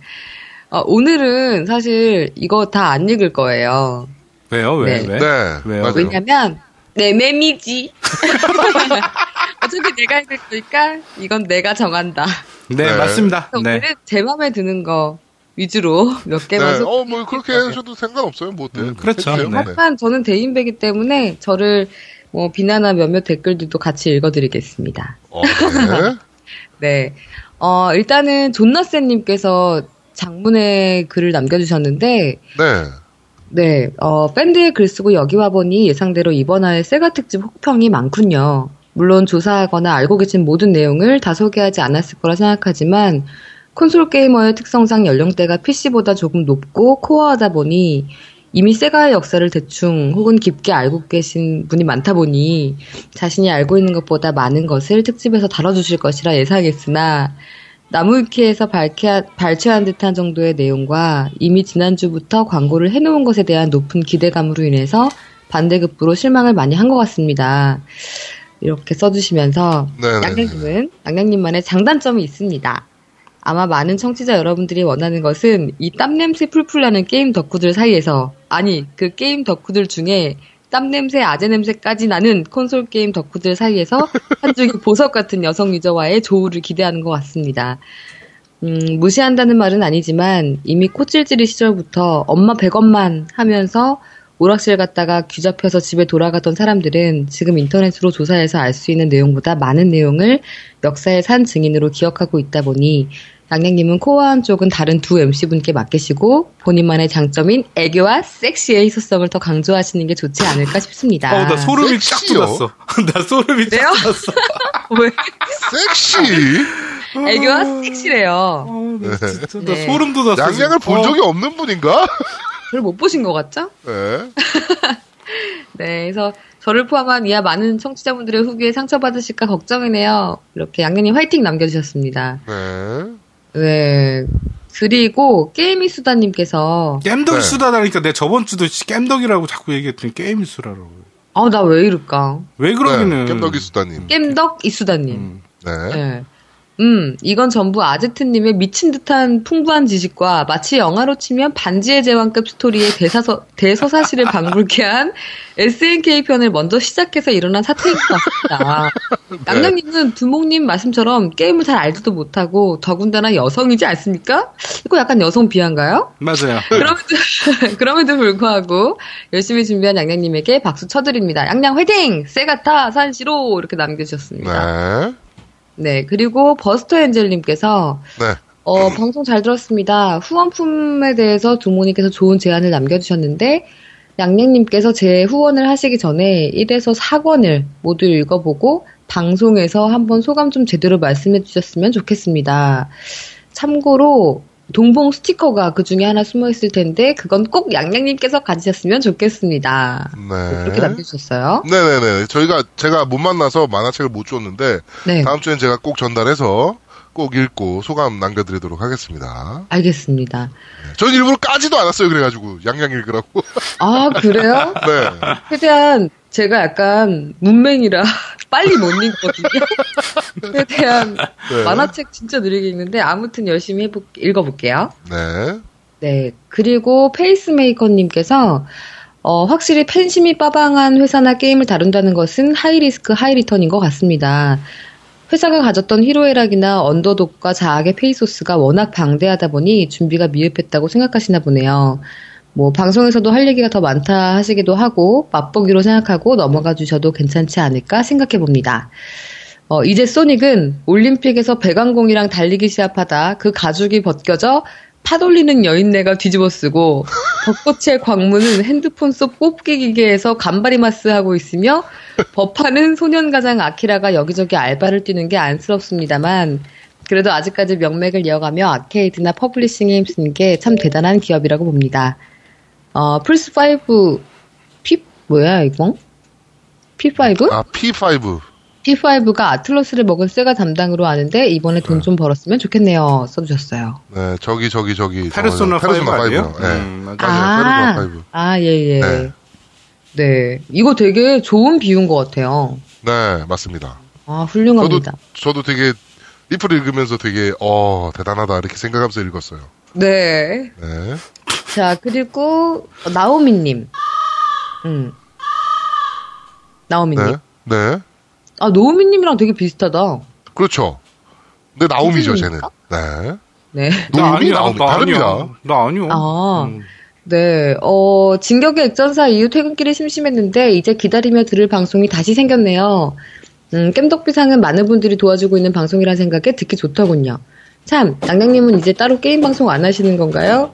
B: 어, 오늘은 사실 이거 다 안 읽을 거예요.
C: 왜요? 왜?
B: 네.
C: 왜?
A: 네.
C: 왜요?
A: 맞아요.
B: 왜냐면, 내 맴이지. *laughs* 어차피 내가 읽을 거니까 이건 내가 정한다.
C: 네,
A: 네.
C: 맞습니다. 네.
B: 오늘은 제 마음에 드는 거 위주로 몇 개만
A: 네.
B: 소
A: 어, 뭐, 그렇게 하셔도 상관없어요. 뭐, 네.
C: 음, 그렇죠. 네.
B: 하지만 저는 대인배기 때문에 저를 뭐 비난한 몇몇 댓글들도 같이 읽어드리겠습니다.
A: 어, 네. *laughs*
B: 네. 어, 일단은 존나쌤님께서 장문의 글을 남겨주셨는데,
A: 네.
B: 네, 어, 밴드에 글 쓰고 여기 와보니 예상대로 이번 화의 세가 특집 혹평이 많군요. 물론 조사하거나 알고 계신 모든 내용을 다 소개하지 않았을 거라 생각하지만, 콘솔 게이머의 특성상 연령대가 PC보다 조금 높고 코어하다 보니 이미 세가의 역사를 대충 혹은 깊게 알고 계신 분이 많다 보니 자신이 알고 있는 것보다 많은 것을 특집에서 다뤄주실 것이라 예상했으나 나무위키에서 발췌한 듯한 정도의 내용과 이미 지난주부터 광고를 해놓은 것에 대한 높은 기대감으로 인해서 반대급부로 실망을 많이 한 것 같습니다. 이렇게 써주시면서
A: 네네네.
B: 양양님은 양양님만의 장단점이 있습니다. 아마 많은 청취자 여러분들이 원하는 것은 이 땀냄새 풀풀 나는 게임 덕후들 사이에서 아니 그 게임 덕후들 중에 땀냄새 아재냄새까지 나는 콘솔 게임 덕후들 사이에서 *laughs* 한 줄기 보석 같은 여성 유저와의 조우를 기대하는 것 같습니다. 음, 무시한다는 말은 아니지만 이미 코찔찔이 시절부터 엄마 100원만 하면서 오락실 갔다가 귀 잡혀서 집에 돌아가던 사람들은 지금 인터넷으로 조사해서 알 수 있는 내용보다 많은 내용을 역사의 산 증인으로 기억하고 있다 보니 양양님은 코어 한쪽은 다른 두 MC분께 맡기시고 본인만의 장점인 애교와 섹시의 희소성을 더 강조하시는 게 좋지 않을까 싶습니다.
C: 어, 나 소름이 쫙
A: 섹시요?
C: 돋았어. *laughs* 나 소름이 쫙? 돋았어. *laughs*
B: 왜?
A: 섹시! *laughs*
B: 애교와 섹시래요.
C: 어, 나 진짜 나
B: 네.
C: 소름 돋았어.
A: 양양을 본
C: 지금.
A: 적이 없는 분인가?
B: 별못 보신 것 같죠?
A: 네.
B: 네, 그래서 저를 포함한 이하 많은 청취자분들의 후기에 상처받으실까 걱정이네요. 이렇게 양양님 화이팅 남겨주셨습니다.
A: 네.
B: 네. 그리고 게이미 수다님께서
C: 겜덕이
A: 네.
C: 수다다니까 내가 저번 주도 겜덕이라고 자꾸 얘기했더니 게임이 수라라고.
B: 아, 나 왜 이럴까?
C: 왜 그러기는?
A: 네. 겜덕이 수다님.
B: 겜덕 이수다님.
C: 음.
A: 네.
B: 네. 음, 이건 전부 아제트님의 미친 듯한 풍부한 지식과 마치 영화로 치면 반지의 제왕급 스토리의 대사서, 대서사실을 방불케 한 *laughs* SNK 편을 먼저 시작해서 일어난 사태인 것 같습니다. *laughs* 양양님은 두목님 말씀처럼 게임을 잘 알지도 못하고 더군다나 여성이지 않습니까? 이거 약간 여성 비한가요?
C: 맞아요. *laughs*
B: 그럼에도, 그럼에도 불구하고 열심히 준비한 양양님에게 박수 쳐드립니다. 양양 화이팅! 세가타 산시로 이렇게 남겨주셨습니다.
A: 네.
B: 네, 그리고 버스터 엔젤님께서
A: 네.
B: 어, 방송 잘 들었습니다. 후원품에 대해서 두모님께서 좋은 제안을 남겨주셨는데 양양님께서 제 후원을 하시기 전에 1에서 4권을 모두 읽어보고 방송에서 한번 소감 좀 제대로 말씀해 주셨으면 좋겠습니다. 참고로 동봉 스티커가 그 중에 하나 숨어 있을 텐데 그건 꼭 양양님께서 가지셨으면 좋겠습니다.
A: 네.
B: 그렇게 남겨주셨어요.
A: 네네네. 저희가, 제가 못 만나서 만화책을 못 줬는데,
B: 네,
A: 다음 주엔 제가 꼭 전달해서 꼭 읽고 소감 남겨드리도록 하겠습니다.
B: 알겠습니다.
A: 저는 일부러 까지도 않았어요. 그래가지고, 양양 읽으라고. *laughs*
B: 아 그래요?
A: 네.
B: 최대한 제가 약간 문맹이라 *laughs* 빨리 못 읽거든요. 최대한
A: 네.
B: 만화책 진짜 느리게 읽는데 아무튼 열심히 해보, 읽어볼게요.
A: 네.
B: 네. 그리고 페이스메이커님께서 어, 확실히 팬심이 빠방한 회사나 게임을 다룬다는 것은 하이리스크 하이리턴인 것 같습니다. 회사가 가졌던 희로애락이나 언더독과 자학의 페이소스가 워낙 방대하다 보니 준비가 미흡했다고 생각하시나 보네요. 뭐 방송에서도 할 얘기가 더 많다 하시기도 하고 맛보기로 생각하고 넘어가 주셔도 괜찮지 않을까 생각해 봅니다. 어, 이제 소닉은 올림픽에서 배관공이랑 달리기 시합하다 그 가죽이 벗겨져 파돌리는 여인네가 뒤집어 쓰고 벚꽃의 광문은 핸드폰 속 뽑기 기계에서 간바리마스 하고 있으며 법하는 소년가장 아키라가 여기저기 알바를 뛰는 게 안쓰럽습니다만 그래도 아직까지 명맥을 이어가며 아케이드나 publishing에 힘쓰는 게참 대단한 기업이라고 봅니다. 어, 플스5 P 뭐야 이거? P5?
A: 아, P5.
B: P5가 아틀러스를 먹은 세가 담당으로 아는데 이번에 돈 좀 벌었으면 좋겠네요. 써주셨어요.
A: 네, 저기 저기 저기
C: 페르소나
A: 저,
C: 5 아니에요?
A: 네.
C: 음, 맞아요.
B: 아,
A: 페르소나 5.
B: 아, 예, 예.
A: 네.
B: 네. 이거 되게 좋은 비유인 것 같아요.
A: 네, 맞습니다.
B: 아,
A: 저도
B: 훌륭합니다.
A: 저도 되게 리플을 읽으면서 되게 어 대단하다 이렇게 생각하면서 읽었어요.
B: 네.
A: 네.
B: 자, 그리고, 나오미님. 음. 나오미님.
A: 네. 네.
B: 아, 노우미님이랑 되게 비슷하다.
A: 그렇죠. 근데 나오미죠, 쟤는.
B: 선생님입니까?
A: 네.
B: 네.
C: 나
A: 노우미,
C: 아니야.
A: 나오미.
C: 나
A: 다릅니다.
C: 나 아니요.
B: 아.
C: 음.
B: 네, 어, 진격의 액전사 이후 퇴근길이 심심했는데, 이제 기다리며 들을 방송이 다시 생겼네요. 음, 깸덕비상은 많은 분들이 도와주고 있는 방송이라 생각에 듣기 좋더군요. 참, 낭낭님은 이제 따로 게임 방송 안 하시는 건가요?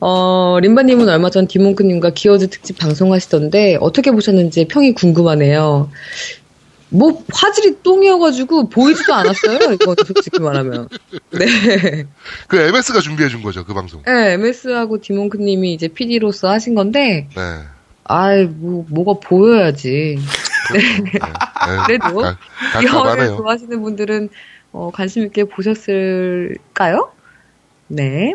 B: 어, 림바님은 얼마 전 디몽크님과 기어즈 특집 방송하시던데, 어떻게 보셨는지 평이 궁금하네요. 뭐, 화질이 똥이어가지고, 보이지도 않았어요, 이거 솔직히 말하면. 네.
A: 그 MS가 준비해 준 거죠, 그 방송.
B: 네, MS하고 디몽크님이 이제 PD로서 하신 건데,
A: 네.
B: 아이, 뭐, 뭐가 보여야지.
A: 네.
B: 그래도
A: 가-
B: 기어를
A: 깝깝하네요.
B: 좋아하시는 분들은, 어, 관심 있게 보셨을까요? 네.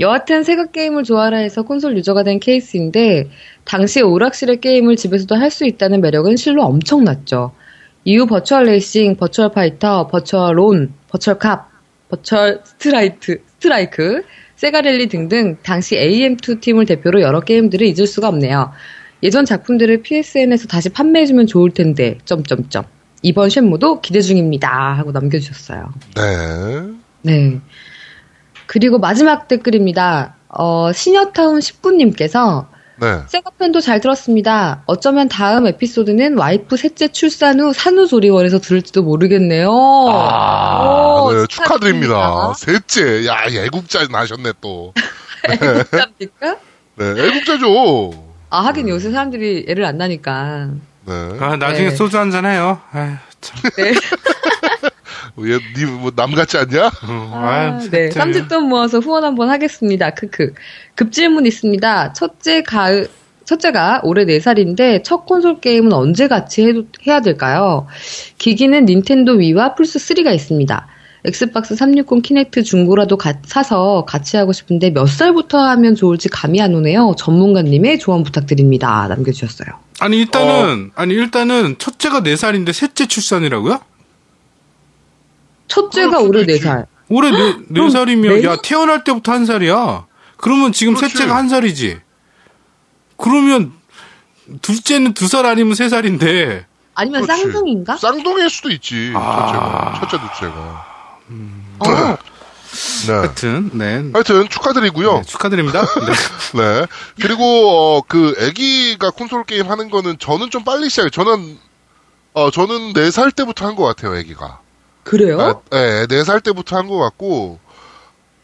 B: 여하튼 세가 게임을 좋아하라 해서 콘솔 유저가 된 케이스인데, 당시 오락실의 게임을 집에서도 할 수 있다는 매력은 실로 엄청났죠. 이후 버추얼 레이싱, 버추얼 파이터, 버추얼 론, 버추얼 캅, 버추얼 스트라이트, 스트라이크, 세가랠리 등등 당시 AM2 팀을 대표로 여러 게임들을 잊을 수가 없네요. 예전 작품들을 PSN에서 다시 판매해주면 좋을 텐데, 점점점. 이번 쉔무도 기대 중입니다. 하고 남겨주셨어요.
A: 네.
B: 네. 그리고 마지막 댓글입니다. 어, 시녀타운 19님께서
A: 네.
B: 세가 편도 잘 들었습니다. 어쩌면 다음 에피소드는 와이프 셋째 출산 후 산후조리원에서 들을지도 모르겠네요.
A: 아,
B: 오,
A: 네, 축하드립니다. 셋째. 야, 애국자 나셨네, 또. *laughs*
B: 애국자입니까?
A: 네, 애국자죠.
B: 아, 하긴 요새 사람들이 애를 안 나니까.
A: 네.
C: 아, 나중에
B: 네.
C: 소주 한잔 해요. 아휴, 참.
B: 네. *laughs*
A: 얘, 니, 뭐, 남 같지 않냐?
C: 어,
B: 아,
C: 아유,
B: 네.
C: 진짜.
B: 쌈짓돈 모아서 후원 한번 하겠습니다. 크크. 급질문 있습니다. 첫째 가을, 첫째가 올해 4살인데 첫 콘솔 게임은 언제 같이 해도, 해야 될까요? 기기는 닌텐도 위와 플스3가 있습니다. 엑스박스 360 키넥트 중고라도 가- 사서 같이 하고 싶은데 몇 살부터 하면 좋을지 감이 안 오네요. 전문가님의 조언 부탁드립니다. 남겨주셨어요.
C: 아니, 일단은, 아니, 일단은, 첫째가 4살인데 셋째 출산이라고요?
B: 첫째가 올해
A: 있지.
B: 4살.
C: 올해 네, 네 살이면, 야, 태어날 때부터 한 살이야. 그러면 지금
A: 그렇지.
C: 셋째가 한 살이지. 그러면, 둘째는 두 살 아니면 세 살인데,
B: 아니면
A: 그렇지.
B: 쌍둥이인가?
A: 쌍둥이일 수도 있지.
C: 아.
A: 첫째가. 첫째, 둘째가.
B: 어,
A: 네. *laughs*
C: 하여튼, 네.
A: 하여튼 축하드리고요.
C: 네, 축하드립니다. *laughs* 네.
A: 네. 그리고 어, 그 아기가 콘솔 게임 하는 거는 저는 좀 빨리 시작해. 저는 어 저는 4살 때부터 한 것 같아요, 아기가.
B: 그래요?
A: 아, 네, 4살 때부터 한 것 같고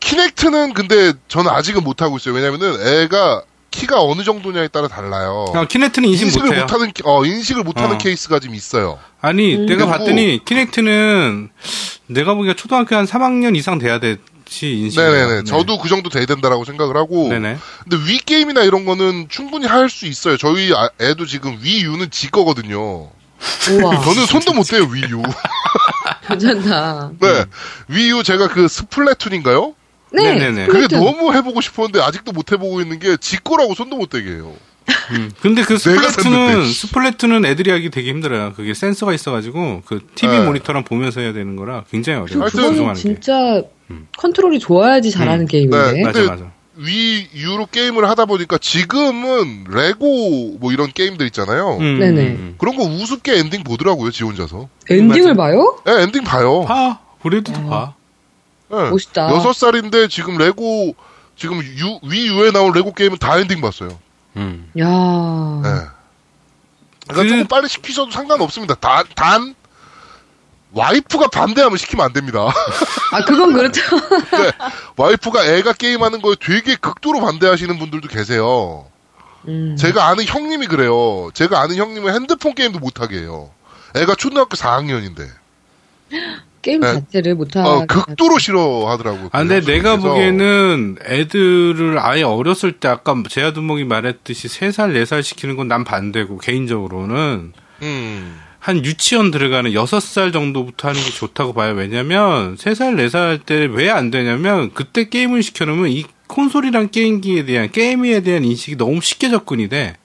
A: 키넥트는 근데 저는 아직은 못 하고 있어요. 왜냐면은 애가 키가 어느 정도냐에 따라 달라요.
C: 아, 키넥트는 인식
A: 인식 을
C: 못해요.
A: 못하는 키- 어 인식을 못하는
C: 어.
A: 케이스가 좀 있어요.
C: 아니,
B: 음.
C: 내가 봤더니, 키넥트는, 내가 보기에 초등학교 한 3학년 이상 돼야 되지, 인식이.
A: 네네 네. 저도 그 정도 돼야 된다라고 생각을 하고.
C: 네네.
A: 근데 위 게임이나 이런 거는 충분히 할 수 있어요. 저희 아- 애도 지금 위 U는 지 거거든요.
B: 우와.
A: 저는 손도 못 대요, 위 U.
B: 괜찮다.
A: 네. 위 U 제가 그 스플래툰인가요?
B: 네.
C: 네네네.
A: 그게
B: 스플래툰.
A: 너무 해보고 싶었는데 아직도 못 해보고 있는 게지 거라고 손도 못 대게 해요. *laughs*
C: 음. 근데 그 스플래툰은. 스플래툰은 애들이 하기 되게 힘들어요. 그게 센서가 있어가지고, 그 TV
A: 네.
C: 모니터랑 보면서 해야 되는 거라 굉장히 어려워요.
B: 그거는
C: 조종하는 게.
B: 진짜
C: 음.
B: 컨트롤이 좋아야지 잘하는
C: 음.
B: 게임인데.
A: 네.
C: 맞아, 맞아.
A: 위 U로 게임을 하다 보니까 지금은 레고 뭐 이런 게임들 있잖아요.
C: 음,
B: 네네.
C: 음,
A: 그런 거 우습게 엔딩 보더라고요, 지 혼자서.
B: 엔딩을. 봐요?
A: 네, 엔딩 봐요.
C: 음. 봐. 우리도 다 봐.
A: 네.
B: 멋있다.
A: 여섯 살인데 지금 레고 지금 유, 위 U에 나온 레고 게임은 다 엔딩 봤어요.
C: 음.
B: 야.
A: 네. 그러니까
C: 그-
A: 조금 빨리 시키셔도 상관없습니다. 단, 단 와이프가 반대하면 시키면 안 됩니다.
B: 아, 그건 그렇죠. *laughs*
A: 네, 와이프가 애가 게임하는 거에 되게 극도로 반대하시는 분들도 계세요.
B: 음.
A: 제가 아는 형님이 그래요. 제가 아는 형님은 핸드폰 게임도 못하게 해요. 애가 초등학교 4학년인데.
B: 게임
A: 네.
B: 자체를 못하게.
A: 어, 극도로 싫어하더라고요.
C: 아, 근데
A: 그
C: 내가
A: 형수님께서.
C: 보기에는 애들을 아예 어렸을 때 아까 제아두목이 말했듯이 3살, 4살 시키는 건 난 반대고, 개인적으로는.
A: 음,
C: 한 유치원 들어가는 6살 정도부터 하는 게 좋다고 봐요. 왜냐면 3살, 4살 때 왜 안 되냐면 그때 게임을 시켜놓으면 이 콘솔이랑 게임기에 대한 게임에 대한 인식이 너무 쉽게 접근이 돼.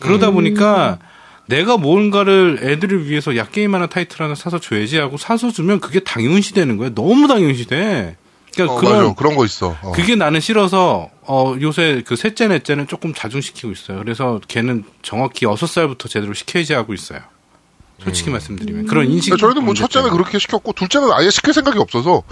C: 그러다 보니까 내가 뭔가를 애들을 위해서 야 게임 하나 타이틀 하나 사서 줘야지 하고 사서 주면 그게 당연시 되는 거야. 너무 당연시 돼. 그러니까
A: 어,
C: 그런
A: 맞아. 그런 거 있어. 어.
C: 그게 나는 싫어서 어 요새 그 셋째 넷째는 조금 자중시키고 있어요. 그래서 걔는 정확히 여섯 살부터 제대로 시켜야지 하고 있어요. 솔직히 말씀드리면 그런 인식.
A: 저희는 뭐 첫째는. 그렇게 시켰고 둘째는 아예 시킬 생각이 없어서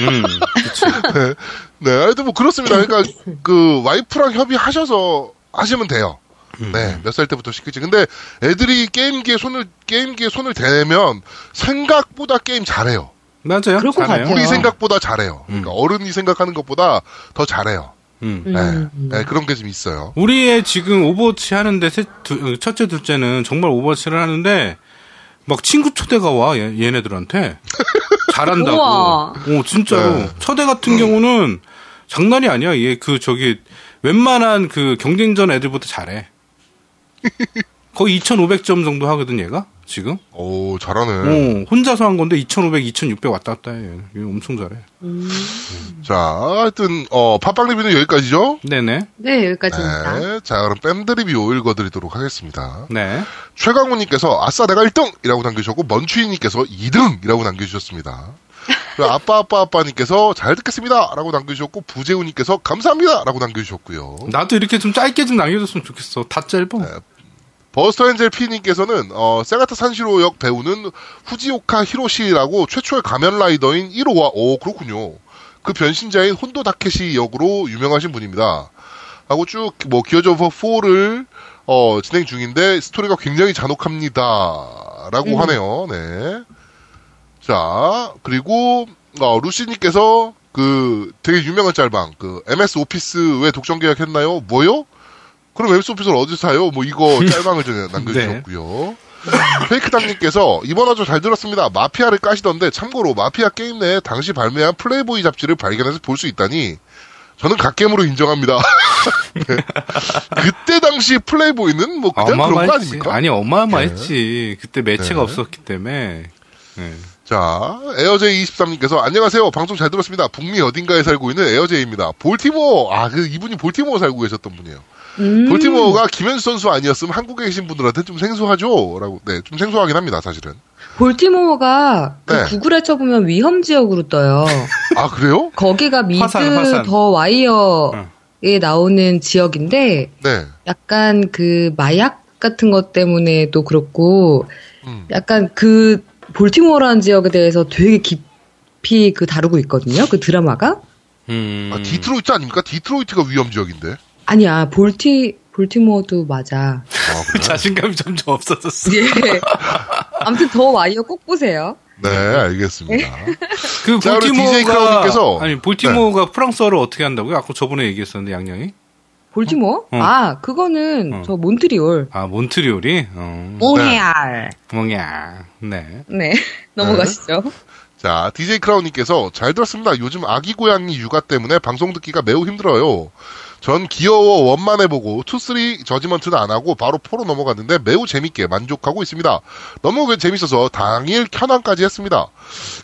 C: 음, *laughs*
A: 네, 네, 하여튼 뭐 그렇습니다. 그러니까 그 와이프랑 협의하셔서 하시면 돼요.
C: 음.
A: 네, 몇 살 때부터 시킬지. 근데 애들이 게임기에 손을 게임기에 손을 대면 생각보다 게임 잘해요.
C: 맞아요. 잘해요.
B: 같아요.
A: 우리 생각보다 잘해요. 그러니까 어른이 생각하는 것보다 더 잘해요.
C: 음.
A: 네,
B: 음.
A: 네, 그런 게 좀 있어요.
C: 우리의 지금 오버워치 하는데 셋, 두, 첫째 둘째는 정말 오버워치를 하는데 막 친구 초대가 와 얘, 얘네들한테 *laughs* 잘한다고.
B: 우와.
C: 오 진짜로
A: 네.
C: 초대 같은 경우는 장난이 아니야. 얘 그 저기 웬만한 그 경쟁전 애들보다 잘해. *laughs* 거의 2,500점 정도 하거든 얘가 지금.
A: 오, 잘하네.
C: 어, 혼자서 한 건데 2,500, 2,600 왔다 갔다 해. 얘 엄청 잘해.
A: 자, 하여튼 어 팟빵 리뷰는 여기까지죠.
C: 네네.
B: 네, 여기까지입니다.
A: 네, 자 그럼 밴드 리뷰 읽어드리도록 하겠습니다.
C: 네.
A: 최강우님께서 아싸 내가 1등이라고 남겨주셨고 먼추이님께서 2등이라고 남겨주셨습니다. 아빠 아빠 아빠님께서 잘 듣겠습니다라고 남겨주셨고 부재우님께서 감사합니다라고 남겨주셨고요.
C: 나도 이렇게 좀 짧게 좀 남겨줬으면 좋겠어. 다 짧아.
A: 버스터 엔젤 P님께서는 어, 세가타 산시로 역 배우는 후지오카 히로시라고 최초의 가면 라이더인 1호와 오 그렇군요. 그 변신자인 혼도 다케시 역으로 유명하신 분입니다. 하고 쭉 뭐 기어즈 오브 4를 어, 진행 중인데 스토리가 굉장히 잔혹합니다라고 하네요. 네. 자 그리고 어, 루시님께서 그 되게 유명한 짤방 그 MS 오피스 왜 독점 계약했나요? 뭐요? 그럼 오피스를 어디서 사요? 뭐 이거 *laughs* 짤방을 전에 남겨주셨고요. 페이크당님께서 이번 화도 잘 들었습니다. 마피아를 까시던데 참고로 마피아 게임 내에 당시 발매한 플레이보이 잡지를 발견해서 볼 수 있다니 저는 갓겜으로 인정합니다. *laughs* 네. 그때 당시 플레이보이는 뭐 그냥 그런 거. 아닙니까?
C: 아니 어마어마했지. 그때 매체가
A: 네.
C: 없었기 때문에. 네.
A: 자, 에어제이23님께서 안녕하세요. 방송 잘 들었습니다. 북미 어딘가에 살고 있는 에어제이입니다. 볼티모어, 아, 그 이분이 볼티모어 살고 계셨던 분이에요.
B: 음.
A: 볼티모어가 김현수 선수 아니었으면 한국에 계신 분들한테 좀 생소하죠? 라고, 네, 좀 생소하긴 합니다, 사실은.
B: 볼티모어가 그
A: 네.
B: 구글에 쳐보면 위험 지역으로 떠요.
A: 아, 그래요?
B: 거기가 미드
C: 화산, 화산.
B: 더 와이어에 나오는 지역인데
A: 네.
B: 약간 그 마약 같은 것 때문에도 그렇고
A: 음.
B: 약간 그 볼티모어라는 지역에 대해서 되게 깊이 그 다루고 있거든요. 그 드라마가
C: 음.
A: 아, 디트로이트 아닙니까? 디트로이트가 위험 지역인데.
B: 아니야 볼티 볼티모어도 맞아.
A: 아? *laughs*
C: 자신감이 점점 없어졌어.
B: 예. 아무튼 더 와이어 꼭 보세요.
A: 네, 알겠습니다.
C: 그
A: 자, 우리 DJ
C: 볼티모어가 아니 볼티모어가 프랑스어를 어떻게 한다고요? 아까 저번에 얘기했었는데 양양이.
B: 볼티모어?
C: 어.
B: 아 그거는
C: 어.
B: 저 몬트리올.
C: 아 몬트리올이. 어.
B: 몽해알.
C: 뭐냐. 네.
B: 네. *laughs* 넘어가시죠.
A: 자, DJ 크라운님께서 잘 들었습니다. 요즘 아기 고양이 육아 때문에 방송 듣기가 매우 힘들어요. 전 기어워 one만 해보고 two, three Judgment는 안 하고 바로 four로 넘어갔는데 매우 재밌게 만족하고 있습니다. 너무 재밌어서 당일 켠왕까지 했습니다.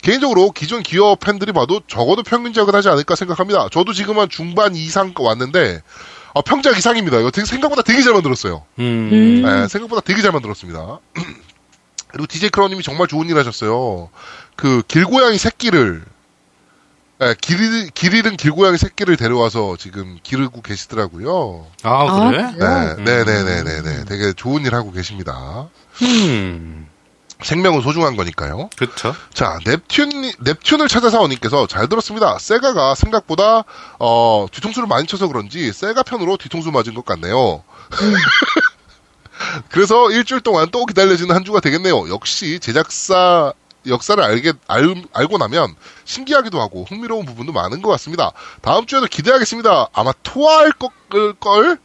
A: 개인적으로 기존 기어 팬들이 봐도 적어도 평균작은 하지 않을까 생각합니다. 저도 지금 한 중반 이상 왔는데 어, 평작 이상입니다. 이거 되게 생각보다 되게 잘 만들었어요.
C: 음.
B: 음.
A: 네, 생각보다 되게 잘 만들었습니다. *clears throat* 그리고 DJ 크라우님이 정말 좋은 일 하셨어요. 그 길고양이 새끼를 네, 길, 길 잃은 길고양이 새끼를 데려와서 지금 기르고 계시더라고요.
C: 아 그래?
B: 아,
A: 네,
B: 그래요?
A: 네, 네, 네, 네, 네. 되게 좋은 일 하고 계십니다.
C: 음.
A: 생명은 소중한 거니까요.
C: 그쵸.
A: 자, 넵튠, 넵튠을 찾아사오님께서 잘 들었습니다. 세가가 생각보다, 어, 뒤통수를 많이 쳐서 그런지, 세가 편으로 뒤통수 맞은 것 같네요. *laughs* 그래서 일주일 동안 또 기다려지는 한 주가 되겠네요. 역시 제작사 역사를 알게, 알, 알고 나면 신기하기도 하고 흥미로운 부분도 많은 것 같습니다. 다음 주에도 기대하겠습니다. 아마 토할 걸, *laughs* 걸?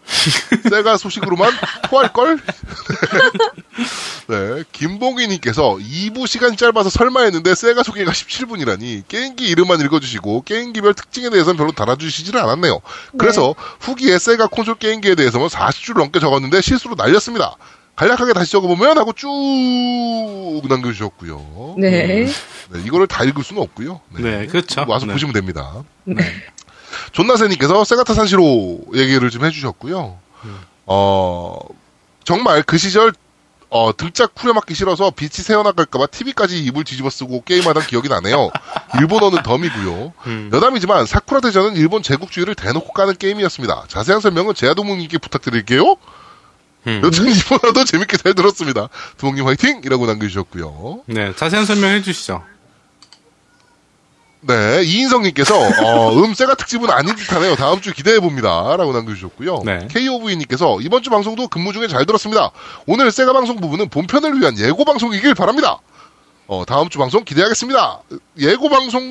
A: 세가 소식으로만 토할 걸? *laughs* 네, 김봉희님께서 2부 시간이 짧아서 설마 했는데 세가 소개가 17분이라니 게임기 이름만 읽어주시고 게임기별 특징에 대해서는 별로 달아주시지를 않았네요. 그래서 후기에 세가 콘솔 게임기에 대해서는 40줄 넘게 적었는데 실수로 날렸습니다. 간략하게 다시 적어보면 하고 쭉 남겨주셨고요.
B: 네.
A: 네, 이거를 다 읽을 수는 없고요.
C: 네, 그렇죠.
A: 와서
C: 네.
A: 보시면 됩니다.
B: 네.
A: 존나세님께서 세가타 산시로 얘기를 좀 해주셨고요. 어, 정말 그 시절 어, 등짝 후려맞기 싫어서 빛이 새어나갈까봐 TV까지 입을 뒤집어 쓰고 게임하던 기억이 나네요. *laughs* 일본어는 덤이고요.
C: 음.
A: 여담이지만 사쿠라 대전은 일본 제국주의를 대놓고 까는 게임이었습니다. 자세한 설명은 제아도목님께 부탁드릴게요.
C: 음.
A: 여튼 이번에도 재밌게 잘 들었습니다. 두목님 화이팅! 이라고 남겨주셨고요.
C: 네, 자세한 설명해 주시죠.
A: 네, 이인성님께서 어, 음 세가 특집은 아닌 듯 하네요. 다음 주 기대해 봅니다.라고 남겨주셨고요.
C: 네.
A: KOV님께서 이번 주 방송도 근무 중에 잘 들었습니다. 오늘 세가 방송 부분은 본편을 위한 예고 방송이길 바랍니다. 어, 다음 주 방송 기대하겠습니다. 예고 방송